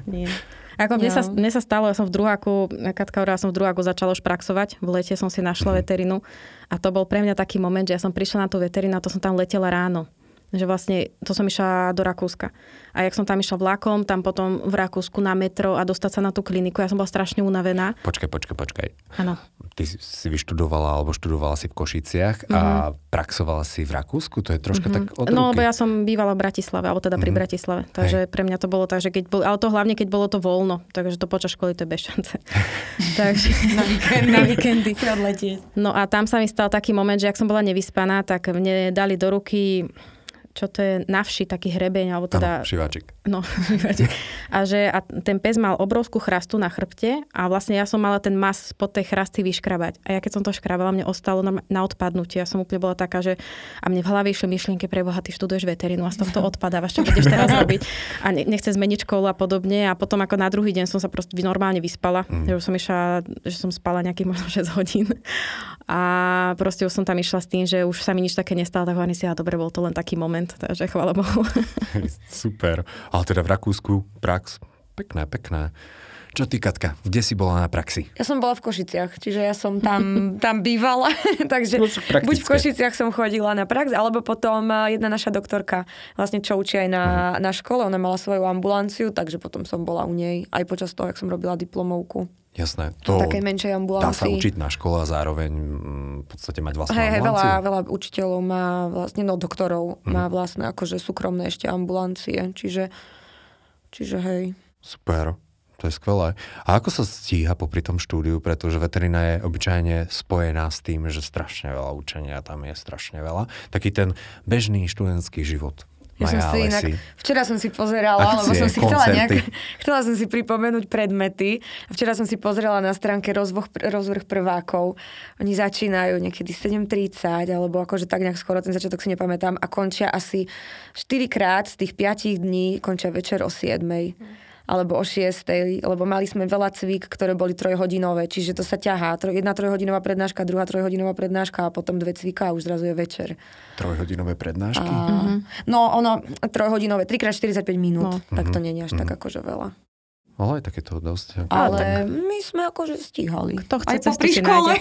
Nie. [LAUGHS] Ako mne, sa, mne sa stalo, ja som v druháku, Katka hovorila, som v druháku začala už praxovať. V lete som si našla veterinu a to bol pre mňa taký moment, že ja som prišla na tú veterínu a to som tam letela ráno. Že vlastne, to som išla do Rakúska. A jak som tam išla vlakom, tam potom v Rakúsku na metro a dostať sa na tú kliniku, ja som bola strašne unavená. Počkaj, počkaj, počkaj. Áno. Ty si- vyštudovala alebo študovala si v Košiciach a praxovala si v Rakúsku? To je troška tak od No, lebo ja som bývala v Bratislave, alebo teda pri Bratislave. Takže pre mňa to bolo tak, že keď bol, ale to hlavne, keď bolo to voľno, takže to počas školy to je bez šance. [LAUGHS] takže na víkendy. na víkendy. Si odletieť. No a tam sa mi stal taký moment, že ak som bola nevyspaná, tak mne dali do ruky čo to je navši, taký hrebeň, alebo teda... Áno, šiváčik. No, [LAUGHS] a že a ten pes mal obrovskú chrastu na chrbte a vlastne ja som mala ten mas spod tej chrasty vyškrabať. A ja keď som to škrabala, mne ostalo na, na odpadnutie. Ja som úplne bola taká, že a mne v hlave išli myšlienky pre Boha, ty študuješ veterínu a z tohto [LAUGHS] odpadávaš, čo budeš teraz robiť. A ne, nechce zmeniť školu a podobne. A potom ako na druhý deň som sa proste normálne vyspala. Mm. Že už som išla, že som spala nejakých možno 6 hodín. A proste už som tam išla s tým, že už sa mi nič také nestalo, tak hovorím si, a dobre, bol to len taký moment, takže chvála Bohu. [LAUGHS] Super. Ale teda v Rakúsku prax, pekné, pekné. Čo ty, Katka, kde si bola na praxi? Ja som bola v Košiciach, čiže ja som tam, [LAUGHS] tam bývala, [LAUGHS] takže No, buď v Košiciach som chodila na prax, alebo potom eh, jedna naša doktorka, vlastne čo učí aj na, Mhm. na škole, ona mala svoju ambulanciu, takže potom som bola u nej aj počas toho, jak som robila diplomovku. Jasné, to takej menšej dá sa ambulancii. učiť na škole a zároveň mm, v podstate mať vlastnú Hej, hej, veľa, ambulanciu? veľa učiteľov má vlastne, no doktorov Mhm. má vlastne akože súkromné ešte ambulancie, čiže, čiže hej. Super, to je skvelé. A ako sa stíha popri tom štúdiu, pretože veterina je obyčajne spojená s tým, že strašne veľa učenia tam je strašne veľa. Taký ten bežný študentský život. Ja som si inak, si- včera som si pozerala, Akcie, lebo som si chcela nejak, chcela som si pripomenúť predmety. Včera som si pozerala na stránke rozvoh, rozvrh prvákov. Oni začínajú niekedy 7.30, alebo akože tak nejak skoro, ten začiatok si nepamätám, a končia asi 4 krát z tých 5 dní, končia večer o 7 alebo o 6, lebo mali sme veľa cvík, ktoré boli trojhodinové, čiže to sa ťahá. Jedna trojhodinová prednáška, druhá trojhodinová prednáška a potom dve cvíka a už zrazu je večer. Trojhodinové prednášky. A... No ono, trojhodinové, 3x45 minút, No. tak to nie je až tak akože veľa. Ale aj takéto dosť. Ale my sme akože stíhali. Kto chce Aj si škole.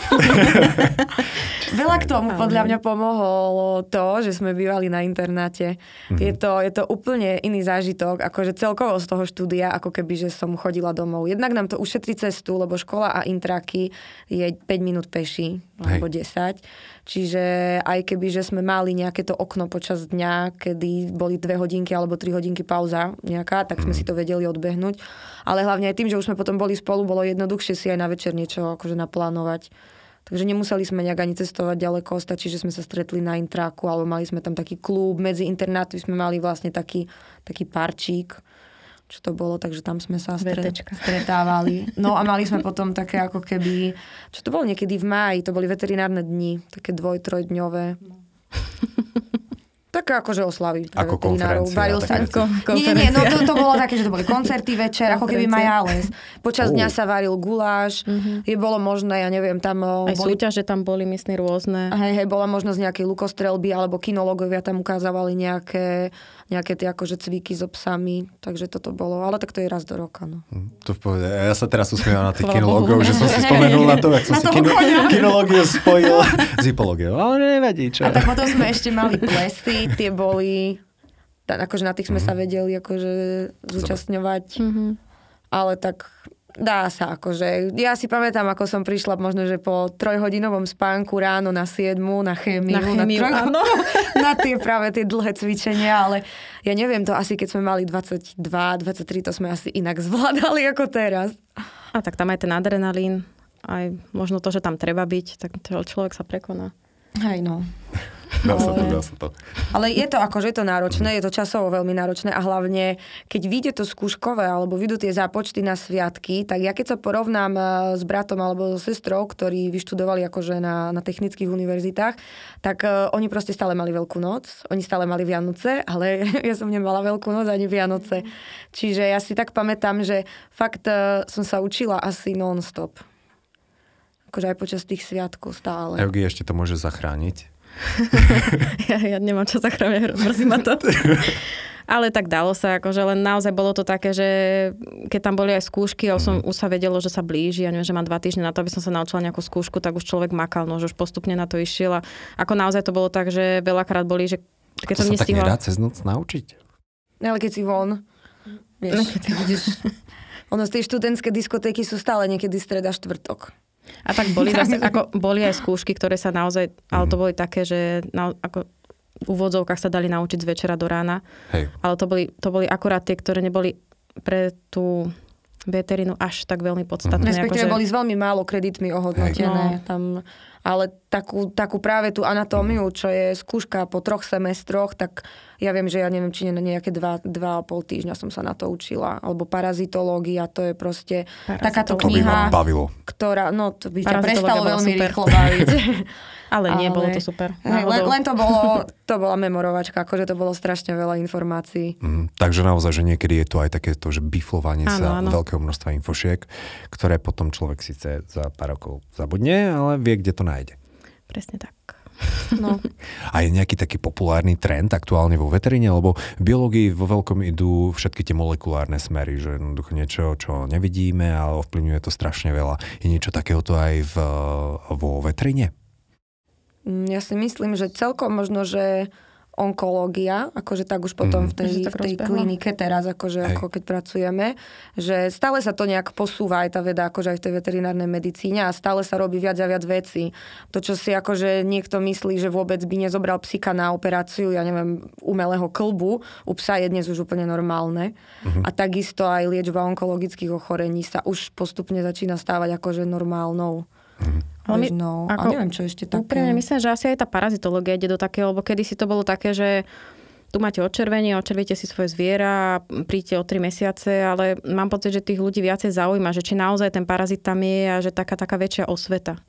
[LAUGHS] Veľa k tomu podľa mňa pomohlo to, že sme bývali na internáte. Mhm. Je, to, je to úplne iný zážitok, akože celkovo z toho štúdia, ako keby, že som chodila domov. Jednak nám to ušetrí cestu, lebo škola a intraky je 5 minút peši, alebo 10. Čiže aj keby, že sme mali nejaké to okno počas dňa, kedy boli dve hodinky alebo tri hodinky pauza nejaká, tak Mhm. sme si to vedeli odbehnúť. Ale hlavne aj tým, že už sme potom boli spolu, bolo jednoduchšie si aj na večer niečo akože naplánovať. Takže nemuseli sme nejak ani cestovať ďaleko, stačí, že sme sa stretli na intráku, alebo mali sme tam taký klub, medzi internáty sme mali vlastne taký, taký parčík, čo to bolo, takže tam sme sa stre- stretávali. No a mali sme potom také ako keby, čo to bolo niekedy v máji, to boli veterinárne dni, také dvoj, trojdňové. [LAUGHS] Také akože oslavy Ako veterinárov. konferencia, Varil sa... Nie, nie, no to, to bolo také, že to boli koncerty večer, ako keby. Majales. Počas Oh. dňa sa varil guláš, je bolo možné, ja neviem, tam Aj boli súťaže tam boli, myslím, rôzne. Hej, hej, bola možnosť nejakej lukostrelby, alebo kinológovia tam ukázavali nejaké, nejaké tie akože cviky so psami, takže toto bolo, ale tak to je raz do roka, no. Hm, To v pohode. Ja sa teraz usmievam na tých Bohu. že som si spomenul na to, ak som Na si kino, kinológiu spojil s hypológiou. Ale nevadí, čo. A tak potom sme ešte mali plesy, tie boli, akože na tých sme Mhm. sa vedeli akože zúčastňovať, Mhm. ale tak dá sa akože. Ja si pamätám, ako som prišla možno, že po trojhodinovom spánku ráno na siedmu, na chémiu, Na chémiu, troj- áno. [LAUGHS] na tie práve tie dlhé cvičenia, ale ja neviem, to asi keď sme mali 22, 23, to sme asi inak zvládali ako teraz. A tak tam aj ten adrenalín, aj možno to, že tam treba byť, tak človek sa prekoná. Hej no. Dá sa to, ale- dá sa to. Ale je to akože je to náročné, je to časovo veľmi náročné a hlavne, keď vyjde to skúškové alebo vyjdú tie zápočty na sviatky, tak ja keď sa porovnám eh, s bratom alebo so sestrou, ktorí vyštudovali akože na, na technických univerzitách, tak uh, oni proste stále mali Veľkú noc, oni stále mali Vianoce, ale [LAUGHS] ja som nemala Veľkú noc ani Vianoce. Čiže ja si tak pamätám, že fakt uh, som sa učila asi non-stop. Akože aj počas tých sviatkov stále. Eugi ešte to môže zachrániť. [LAUGHS] Ja, ja nemám čo zachrániť, mrzí ma to. [LAUGHS] Ale tak dalo sa, akože len naozaj bolo to také, že keď tam boli aj skúšky a už, som, už sa vedelo, že sa blíži, ja neviem, že mám dva týždne na to, aby som sa naučila nejakú skúšku, tak už človek makal, no, že už postupne na to išiel a ako naozaj to bolo tak, že veľakrát boli, že keď to som sa tak nestihla... nedá cez noc naučiť. Ale keď si von, vieš, keď ideš... Ono, tie študentské diskotéky sú stále niekedy streda štvrtok. A tak boli [LAUGHS] zase, ako boli aj skúšky, ktoré sa naozaj, ale to boli také, že na, ako v úvodzovkách sa dali naučiť z večera do rána, Hej. ale to boli, to boli akurát tie, ktoré neboli pre tú veterinu až tak veľmi podstatné. Respektíve akože- boli s veľmi málo kreditmi ohodnotené. Hej. Tam, ale takú, takú práve tú anatómiu, čo je skúška po troch semestroch, tak ja viem, že ja neviem, či nie nejaké dva, dva a pol týždňa som sa na to učila. Alebo parazitológia, to je proste takáto To by ma kniha, bavilo. ktorá, no to by ťa prestalo veľmi super. rýchlo baviť. [LAUGHS] Ale nie, Ale- bolo to super. Hej, len, len to bolo, to bola memorovačka, akože to bolo strašne veľa informácií. Mm, takže naozaj, že niekedy je to aj takéto, že biflovanie Áno, sa áno. veľkého množstva infošiek, ktoré potom človek síce za pár rokov zabudne, ale vie, kde to nájde. Presne tak. No. A je nejaký taký populárny trend aktuálne vo veteríne, lebo v biológii vo veľkom idú všetky tie molekulárne smery, že jednoducho niečo, čo nevidíme, ale ovplyvňuje to strašne veľa. Je niečo takéhoto aj v, vo veteríne? Mm, Ja si myslím, že celkom možno, že onkológia, akože tak už potom Mhm. v tej, v tej klinike teraz, akože Hej. ako keď pracujeme, že stále sa to nejak posúva aj tá veda, akože aj v tej veterinárnej medicíne a stále sa robí viac a viac vecí. To, čo si akože niekto myslí, že vôbec by nezobral psika na operáciu, ja neviem, umelého klbu, u psa je dnes už úplne normálne. A takisto aj liečba onkologických ochorení sa už postupne začína stávať akože normálnou. Ale Bežnou. A ako neviem, čo ešte také. Úprimne myslím, že asi aj tá parazitológia ide do takého, lebo kedy si to bolo také, že tu máte odčervenie, odčervíte si svoje zviera, príďte o 3 mesiace, ale mám pocit, že tých ľudí viacej zaujíma, že či naozaj ten parazit tam je a že taká, taká väčšia osveta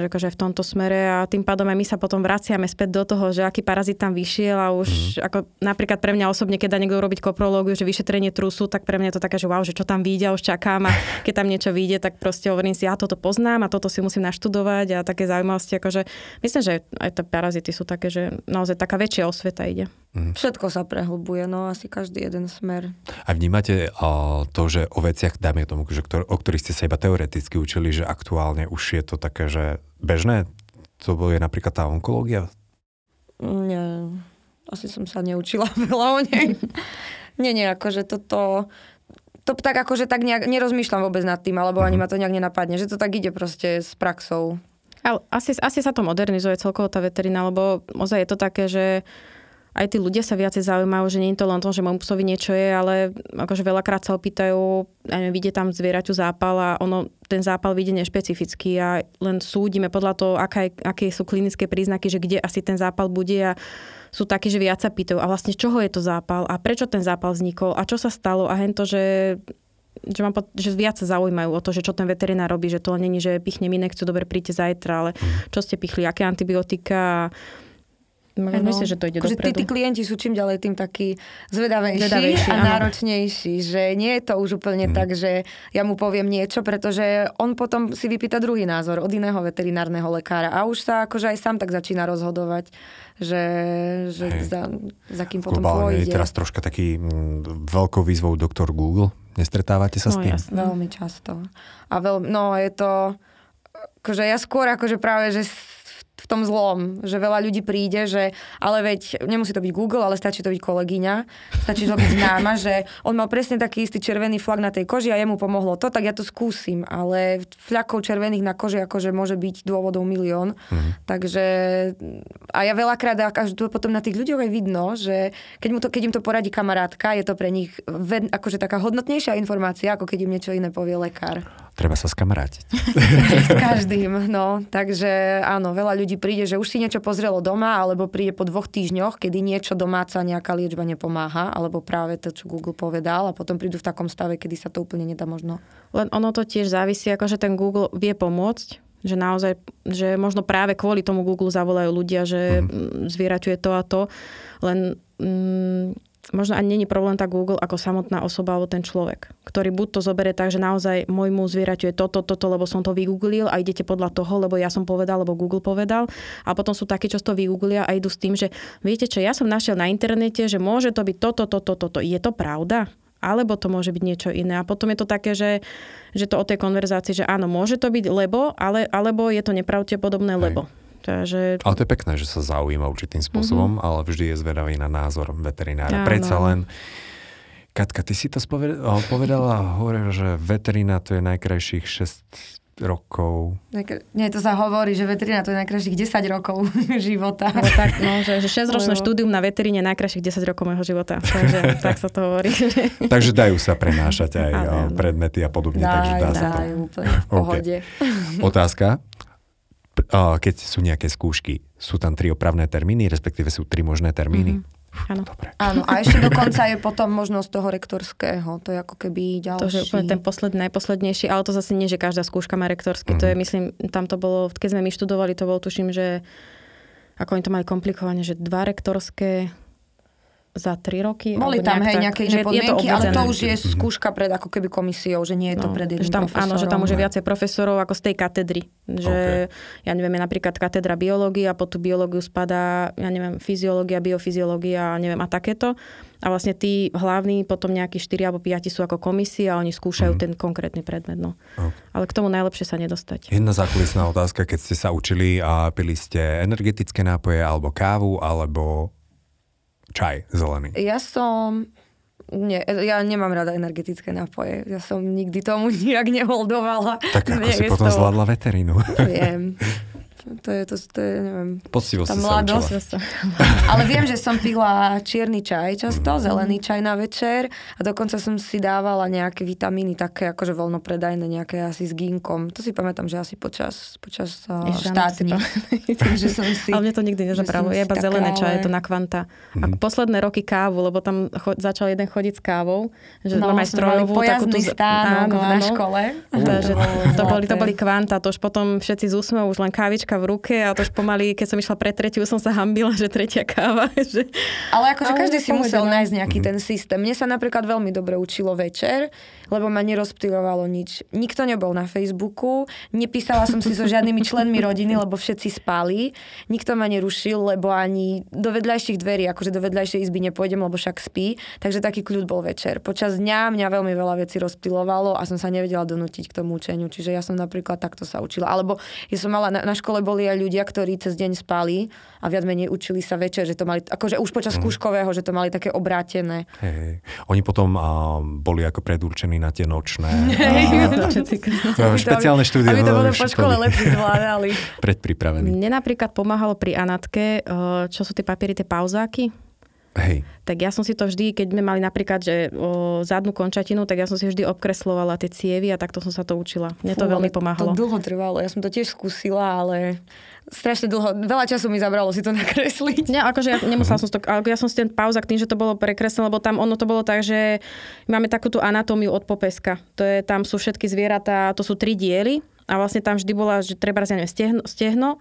že akože v tomto smere a tým pádom aj my sa potom vraciame späť do toho, že aký parazit tam vyšiel a už mm. ako napríklad pre mňa osobne, keď dá niekto robiť koprológiu, že vyšetrenie trusu, tak pre mňa je to také, že wow, že čo tam vyjde, už čakám a [LAUGHS] keď tam niečo vyjde, tak proste hovorím si, ja toto poznám a toto si musím naštudovať a také zaujímavosti, akože myslím, že aj tie parazity sú také, že naozaj taká väčšia osveta ide. Mm. Všetko sa prehlbuje, no asi každý jeden smer. A vnímate o, to, že o veciach, dáme tomu, že ktor- o ktorých ste sa iba teoreticky učili, že aktuálne už je to také, že bežné? To je napríklad tá onkológia? Nie, asi som sa neučila [LAUGHS] veľa o nej. nie, nie, akože toto, to tak akože tak nejak, nerozmýšľam vôbec nad tým, alebo ani mhm. ma to nejak nenapadne, že to tak ide proste s praxou. Ale asi, asi sa to modernizuje celkovo tá veterina, lebo ozaj je to také, že aj tí ľudia sa viacej zaujímajú, že nie je to len to, že môjmu psovi niečo je, ale akože veľakrát sa opýtajú, neviem, vidie tam zvieraťu zápal a ono, ten zápal vidie nešpecificky a len súdime podľa toho, aké, aké sú klinické príznaky, že kde asi ten zápal bude a sú takí, že viac sa pýtajú, a vlastne čoho je to zápal? A prečo ten zápal vznikol? A čo sa stalo? A hento, že že, mám, že viac sa zaujímajú o to, že čo ten veterinár robí, že to není, že pichnem inekciu, dobre, príďte zajtra, ale mhm. čo ste pichli, aké antibiotika, No, Myslím, že to ide akože dopredu. Tí, tí klienti sú čím ďalej tým takí zvedavejší, zvedavejší a áno. náročnejší, že nie je to už úplne mm. tak, že ja mu poviem niečo, pretože on potom si vypýta druhý názor od iného veterinárneho lekára a už sa akože aj sám tak začína rozhodovať, že, že za, za kým potom pôjde. je teraz troška taký m, mm, veľkou výzvou doktor Google. Nestretávate sa no, s tým? Jasne. Veľmi často. A veľ, no je to, akože ja skôr akože práve, že tom zlom, že veľa ľudí príde, že ale veď nemusí to byť Google, ale stačí to byť kolegyňa, stačí to byť známa, že on mal presne taký istý červený flak na tej koži a jemu pomohlo to, tak ja to skúsim, ale fľakov červených na koži akože môže byť dôvodov milión. Mm. Takže a ja veľakrát až to potom na tých ľuďoch aj vidno, že keď, mu to, keď im to poradí kamarátka, je to pre nich akože taká hodnotnejšia informácia, ako keď im niečo iné povie lekár. Treba sa skamarátiť. [LAUGHS] S každým, no. Takže áno, veľa ľudí príde, že už si niečo pozrelo doma, alebo príde po dvoch týždňoch, kedy niečo domáca, nejaká liečba nepomáha, alebo práve to, čo Google povedal a potom prídu v takom stave, kedy sa to úplne nedá možno. Len ono to tiež závisí, akože ten Google vie pomôcť, že naozaj, že možno práve kvôli tomu Google zavolajú ľudia, že mm. zvieraťuje to a to, len mm, možno ani není problém tak Google ako samotná osoba alebo ten človek, ktorý buď to zoberie tak, že naozaj môjmu zvieraťu je toto, toto, lebo som to vygooglil a idete podľa toho, lebo ja som povedal, lebo Google povedal. A potom sú takí, čo to vygooglia a idú s tým, že viete čo, ja som našiel na internete, že môže to byť toto, toto, toto. Je to pravda? alebo to môže byť niečo iné. A potom je to také, že, že to o tej konverzácii, že áno, môže to byť lebo, ale, alebo je to nepravdepodobné Hej. lebo. Takže... Ale to je pekné, že sa zaujíma určitým spôsobom, mm-hmm. ale vždy je zvedavý na názor veterinára. Áno. Predsa len Katka, ty si to spovedala, povedala, hovorila, že veterina to je najkrajších 6 rokov. Nie, to sa hovorí, že veterina to je najkrajších 10 rokov [LAUGHS] života. No, tak, no, že, že 6-ročné štúdium na veteríne najkrajších 10 rokov môjho života. Takže [LAUGHS] tak sa to hovorí. [LAUGHS] takže dajú sa prenášať aj ale, predmety a podobne. Dajú, takže dá sa to. úplne v pohode. Okay. Otázka keď sú nejaké skúšky, sú tam tri opravné termíny, respektíve sú tri možné termíny? Mm-hmm. Áno. Dobre. Áno, a ešte dokonca je potom možnosť toho rektorského, to je ako keby ďalší. To je úplne ten posledný, najposlednejší, ale to zase nie, že každá skúška má rektorský, mm-hmm. to je, mhm. myslím, tam to bolo, keď sme my študovali, to bolo, tuším, že ako oni to mali komplikovane, že dva rektorské, za tri roky. Boli tam hej, nejaké iné podmienky, ale to už je skúška pred ako keby komisiou, že nie je to no, pred jedným že tam, profesorom. Áno, že tam už je viacej profesorov ako z tej katedry. Že, okay. ja neviem, je napríklad katedra biológie a pod tú biológiu spadá, ja neviem, fyziológia, biofyziológia a neviem, a takéto. A vlastne tí hlavní, potom nejakí 4 alebo 5 sú ako komisia a oni skúšajú mm. ten konkrétny predmet. No. Okay. Ale k tomu najlepšie sa nedostať. Jedna zákulisná otázka, keď ste sa učili a pili ste energetické nápoje alebo kávu alebo čaj zelený? Ja som... Nie, ja nemám rada energetické nápoje. Ja som nikdy tomu [LAUGHS] nijak neholdovala. Tak ako Nie, si potom zvládla veterínu. Viem. [LAUGHS] to je, to, to je neviem, Poctivo tá si sa mladosť. učila. [LAUGHS] Ale viem, že som pila čierny čaj často, Mhm. zelený čaj na večer a dokonca som si dávala nejaké vitamíny také akože voľnopredajné, nejaké asi s gínkom. To si pamätám, že asi počas, počas uh, Ježiš, áno, štátny. [LAUGHS] Takže [LAUGHS] som si... Ale mne to nikdy nezabralo. Je iba zelené čaje, to na kvanta. A Mhm. posledné roky kávu, lebo tam cho- začal jeden chodiť s kávou, že No, mali strojovú. pojazdný z- stánok na škole. Takže to, boli, to boli kvanta, to už potom všetci z úsmevu, už len kávička v ruke a to už pomaly, keď som išla pre tretiu, som sa hambila, že tretia káva. [LAUGHS] Že... Ale akože Ale každý si musel no. nájsť nejaký ten systém. Mne sa napríklad veľmi dobre učilo večer, lebo ma nerozptýlovalo nič. Nikto nebol na Facebooku, nepísala som si so žiadnymi členmi rodiny, lebo všetci spali. Nikto ma nerušil, lebo ani do vedľajších dverí, akože do vedľajšej izby nepôjdem, lebo však spí. Takže taký kľud bol večer. Počas dňa mňa veľmi veľa vecí rozptýlovalo a som sa nevedela donútiť k tomu učeniu. Čiže ja som napríklad takto sa učila. Alebo ja som mala, na, na škole boli aj ľudia, ktorí cez deň spali a viac menej učili sa večer, že to mali, akože už počas skúškového, že to mali také obrátené. Hej. Oni potom a, boli ako predurčení na tie nočné. [LAUGHS] To A, to špeciálne štúdie. Aby to už po škole lepšie zvládali. [LAUGHS] Predpripravení. Mne napríklad pomáhalo pri Anatke, eh, čo sú tie papiery, tie pauzáky. Hej. Tak ja som si to vždy, keď sme mali napríklad že o, zadnú končatinu, tak ja som si vždy obkreslovala tie cievy a takto som sa to učila. Mne to Fú, veľmi ale pomáhalo. To dlho trvalo. Ja som to tiež skúsila, ale strašne dlho, veľa času mi zabralo si to [LAUGHS] nakresliť. Ne, akože ja nemusela som to, ja som si ten pauzak tým, že to bolo prekreslené, lebo tam ono to bolo tak, že máme takú tú anatómiu od popeska. To je, tam sú všetky zvieratá, to sú tri diely a vlastne tam vždy bola, že treba ja neviem, stehno, stehno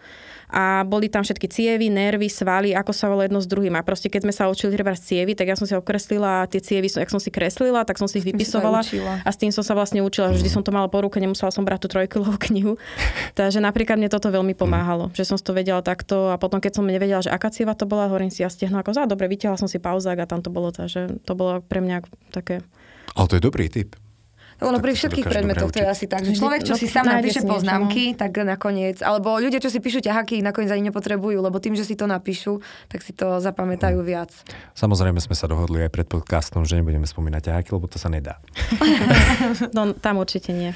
a boli tam všetky cievy, nervy, svaly, ako sa volá jedno s druhým. A proste keď sme sa učili treba cievy, tak ja som si okreslila a tie cievy, som- jak som si kreslila, tak som si ich vypisovala a s tým som sa vlastne učila, že vždy som to mala po ruke, nemusela som brať tú trojkilovú knihu. [LAUGHS] Takže napríklad mne toto veľmi pomáhalo, že som to vedela takto a potom keď som nevedela, že aká cieva to bola, hovorím si ja stehno ako za, dobre, vytiahla som si pauzák a tam to bolo, takže to bolo pre mňa také Ale to je dobrý tip. Ono pri všetkých predmetoch to je asi tak, že človek, čo no, si sám napíše niečo, poznámky, tak nakoniec, alebo ľudia, čo si píšu ťahaky, nakoniec ani nepotrebujú, lebo tým, že si to napíšu, tak si to zapamätajú viac. Samozrejme sme sa dohodli aj pred podcastom, že nebudeme spomínať ťaháky, lebo to sa nedá. [LAUGHS] No tam určite nie.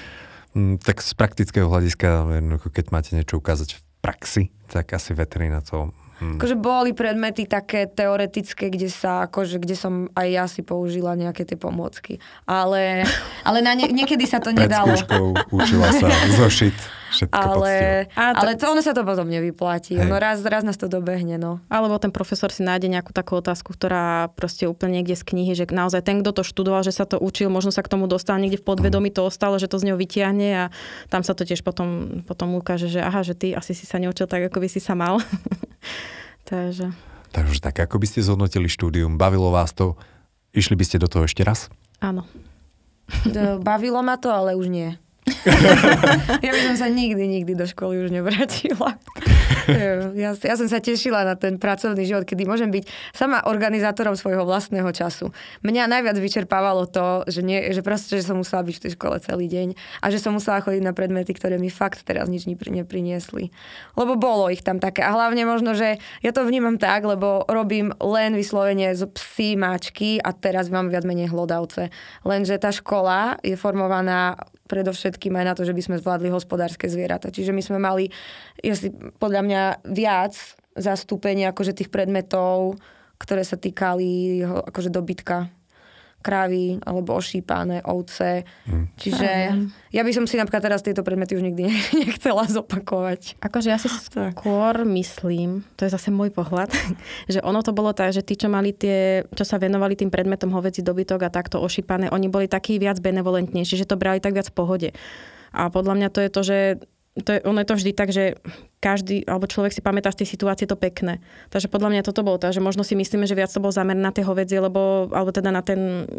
Mm, Tak z praktického hľadiska, keď máte niečo ukázať v praxi, tak asi veterina to... mm, Akože boli predmety také teoretické, kde sa, akože, kde som aj ja si použila nejaké tie pomôcky. Ale, ale na nie, niekedy sa to Pred nedalo. skúškou učila sa zošit, [LAUGHS] všetko poctivo. Ale, to- ale to, ono sa to potom nevyplatí. Hej. Ono raz, raz nás to dobehne, no. Alebo ten profesor si nájde nejakú takú otázku, ktorá proste úplne niekde z knihy, že naozaj ten, kto to študoval, že sa to učil, možno sa k tomu dostal, niekde v podvedomí to ostalo, že to z neho vytiahne a tam sa to tiež potom, potom ukáže, že aha, že ty asi si sa neučil tak, ako by si sa mal. [LAUGHS] Takže Takže tak, ako by ste zhodnotili štúdium? Bavilo vás to? Išli by ste do toho ešte raz? áno. Bavilo ma to, ale už nie. Ja by som sa nikdy, nikdy do školy už nevrátila. Ja, ja som sa tešila na ten pracovný život, kedy môžem byť sama organizátorom svojho vlastného času. Mňa najviac vyčerpávalo to, že, nie, že proste, že som musela byť v tej škole celý deň a že som musela chodiť na predmety, ktoré mi fakt teraz nič nepri- nepriniesli. Lebo bolo ich tam také. A hlavne možno, že ja to vnímam tak, lebo robím len vyslovene z psí, mačky a teraz mám viac menej hlodavce. Lenže tá škola je formovaná predovšetkým aj na to, že by sme zvládli hospodárske zvieratá. Čiže my sme mali, ja si, podľa mňa, viac zastúpenia akože tých predmetov, ktoré sa týkali akože dobytka krávy alebo ošípané ovce. Čiže ja by som si napríklad teraz tieto predmety už nikdy [LAUGHS] nechcela zopakovať. Akože ja si skôr myslím, to je zase môj pohľad, [LAUGHS] že ono to bolo tak, že tí, čo mali tie, čo sa venovali tým predmetom hovedzi dobytok a takto ošípané, oni boli takí viac benevolentnejší, že to brali tak viac v pohode. A podľa mňa to je to, že to je, ono je to vždy tak, že každý, alebo človek si pamätá z tej situácie to pekné. Takže podľa mňa toto bolo že možno si myslíme, že viac to bolo zamerané na tie hovedzie, lebo, alebo teda na ten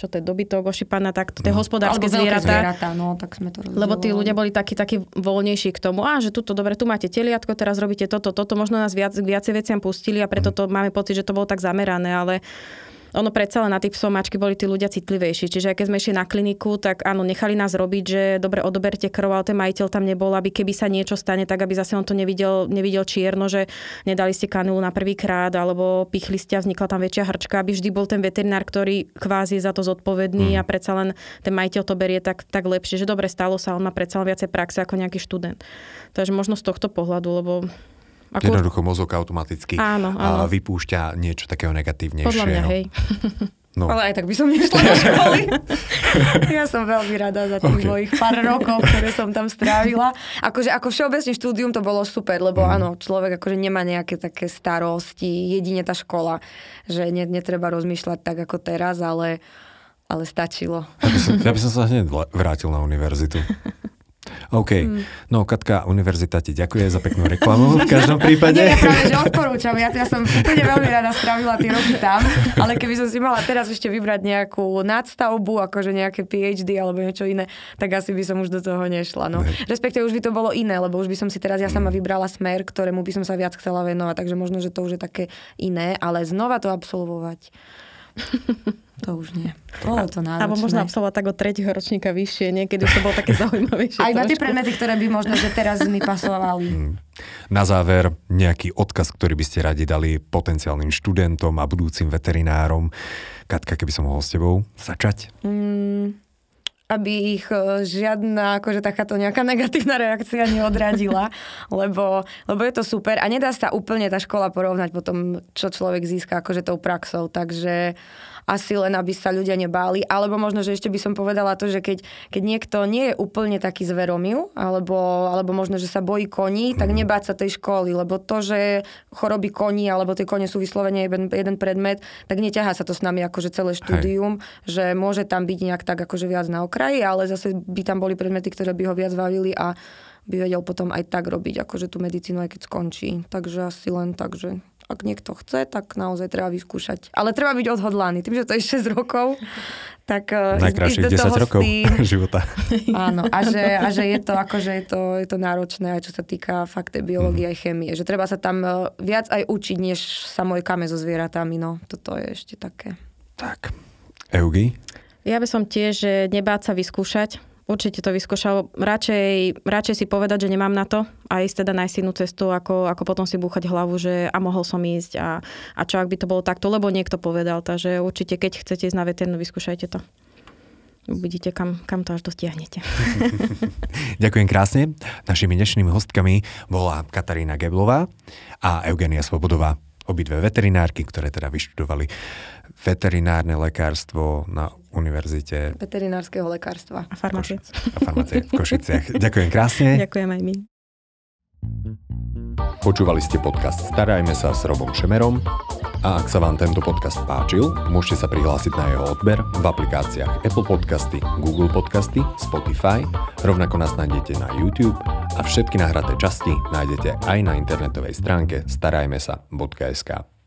čo to je, dobytok, ošípaná, tak to je hospodárske Alebo veľké zvieratá. zvieratá, no tak sme to Lebo tí ľudia boli takí, takí voľnejší k tomu, a že tuto, dobre, tu máte teliatko, teraz robíte toto, toto, možno nás viac, k viacej veciam pustili a preto to máme pocit, že to bolo tak zamerané, ale ono predsa len na tie psomáčky boli tí ľudia citlivejší. Čiže aj keď sme išli na kliniku, tak áno, nechali nás robiť, že dobre, odoberte krv, ale ten majiteľ tam nebol, aby keby sa niečo stane, tak aby zase on to nevidel, nevidel čierno, že nedali ste kanulu na prvý krát, alebo pichli ste a vznikla tam väčšia hrčka, aby vždy bol ten veterinár, ktorý kvázi je za to zodpovedný mm. a predsa len ten majiteľ to berie tak, tak lepšie, že dobre stalo sa, on má predsa len viacej praxe ako nejaký študent. Takže možno z tohto pohľadu, lebo ako... Jednoducho mozog automaticky áno, áno. vypúšťa niečo takého negatívnejšie. Podľa mňa, hej. [LAUGHS] No. Ale aj tak by som nešla do školy. [LAUGHS] ja som veľmi rada za tých okay. mojich pár rokov, ktoré som tam strávila. Akože ako všeobecne štúdium to bolo super, lebo mm. áno, človek akože nemá nejaké také starosti, jedine tá škola, že ne, netreba rozmýšľať tak ako teraz, ale, ale stačilo. Ja by, som, ja by som [LAUGHS] sa hneď vrátil na univerzitu. OK. Mm. No, Katka, univerzita ti ďakuje za peknú reklamu v každom [LAUGHS] prípade. Nie, ja práve, že odporúčam. Ja, ja som úplne veľmi rada strávila tie roky tam, ale keby som si mala teraz ešte vybrať nejakú nadstavbu, akože nejaké PhD alebo niečo iné, tak asi by som už do toho nešla. No. Respektíve už by to bolo iné, lebo už by som si teraz ja sama mm. vybrala smer, ktorému by som sa viac chcela venovať, takže možno, že to už je také iné, ale znova to absolvovať. To už nie. Bolo to náročné. Alebo možno absolvovať tak od tretieho ročníka vyššie, niekedy to bolo také [LAUGHS] zaujímavejšie. Aj iba tie predmety, ktoré by možno, že teraz mi pasovali. Hmm. Na záver nejaký odkaz, ktorý by ste radi dali potenciálnym študentom a budúcim veterinárom. Katka, keby som mohol s tebou začať. Mm, aby ich e, žiadna akože takáto nejaká [LAUGHS] negatívna reakcia neodradila, lebo, lebo je to super a nedá sa úplne tá škola porovnať potom, čo človek získa akože tou praxou, takže asi len, aby sa ľudia nebáli. Alebo možno, že ešte by som povedala to, že keď, keď niekto nie je úplne taký zveromil, alebo, alebo možno, že sa bojí koní, tak mhm. nebáť sa tej školy, lebo to, že choroby koní, alebo tie kone sú vyslovene jeden, jeden predmet, tak neťahá sa to s nami akože celé štúdium, Hej. že môže tam byť nejak tak akože viac na okraji, ale zase by tam boli predmety, ktoré by ho viac bavili a by vedel potom aj tak robiť, akože tú medicínu, aj keď skončí. Takže asi len tak, že ak niekto chce, tak naozaj treba vyskúšať. Ale treba byť odhodlaný. Tým, že to je 6 rokov, tak eh, Najkrajších ísť 10 rokov tým, [LAUGHS] života. Áno, a že, a že je to, akože je to, je to náročné, aj čo sa týka fakt biológie mm. aj chémie. Že treba sa tam eh, viac aj učiť, než sa môj kame so zvieratami. No, toto je ešte také. Tak. Eugi? Ja by som tiež nebáť sa vyskúšať Určite to vyskúšal. Radšej, radšej si povedať, že nemám na to a ísť teda nájsť inú cestu, ako, ako potom si búchať hlavu, že a mohol som ísť a, a čo ak by to bolo takto, lebo niekto povedal. Takže určite, keď chcete ísť na veterinu, vyskúšajte to. Uvidíte, kam, kam to až dostiahnete. [LAUGHS] Ďakujem krásne. Našimi dnešnými hostkami bola Katarína Geblová a Eugenia Svobodová obidve veterinárky, ktoré teda vyštudovali veterinárne lekárstvo na univerzite. Veterinárskeho lekárstva. A farmácie. A farmácie v Košiciach. [LAUGHS] Ďakujem krásne. Ďakujem aj my. Počúvali ste podcast Starajme sa s Robom Šemerom a ak sa vám tento podcast páčil, môžete sa prihlásiť na jeho odber v aplikáciách Apple Podcasty, Google Podcasty, Spotify, rovnako nás nájdete na YouTube a všetky nahraté časti nájdete aj na internetovej stránke starajmesa.sk.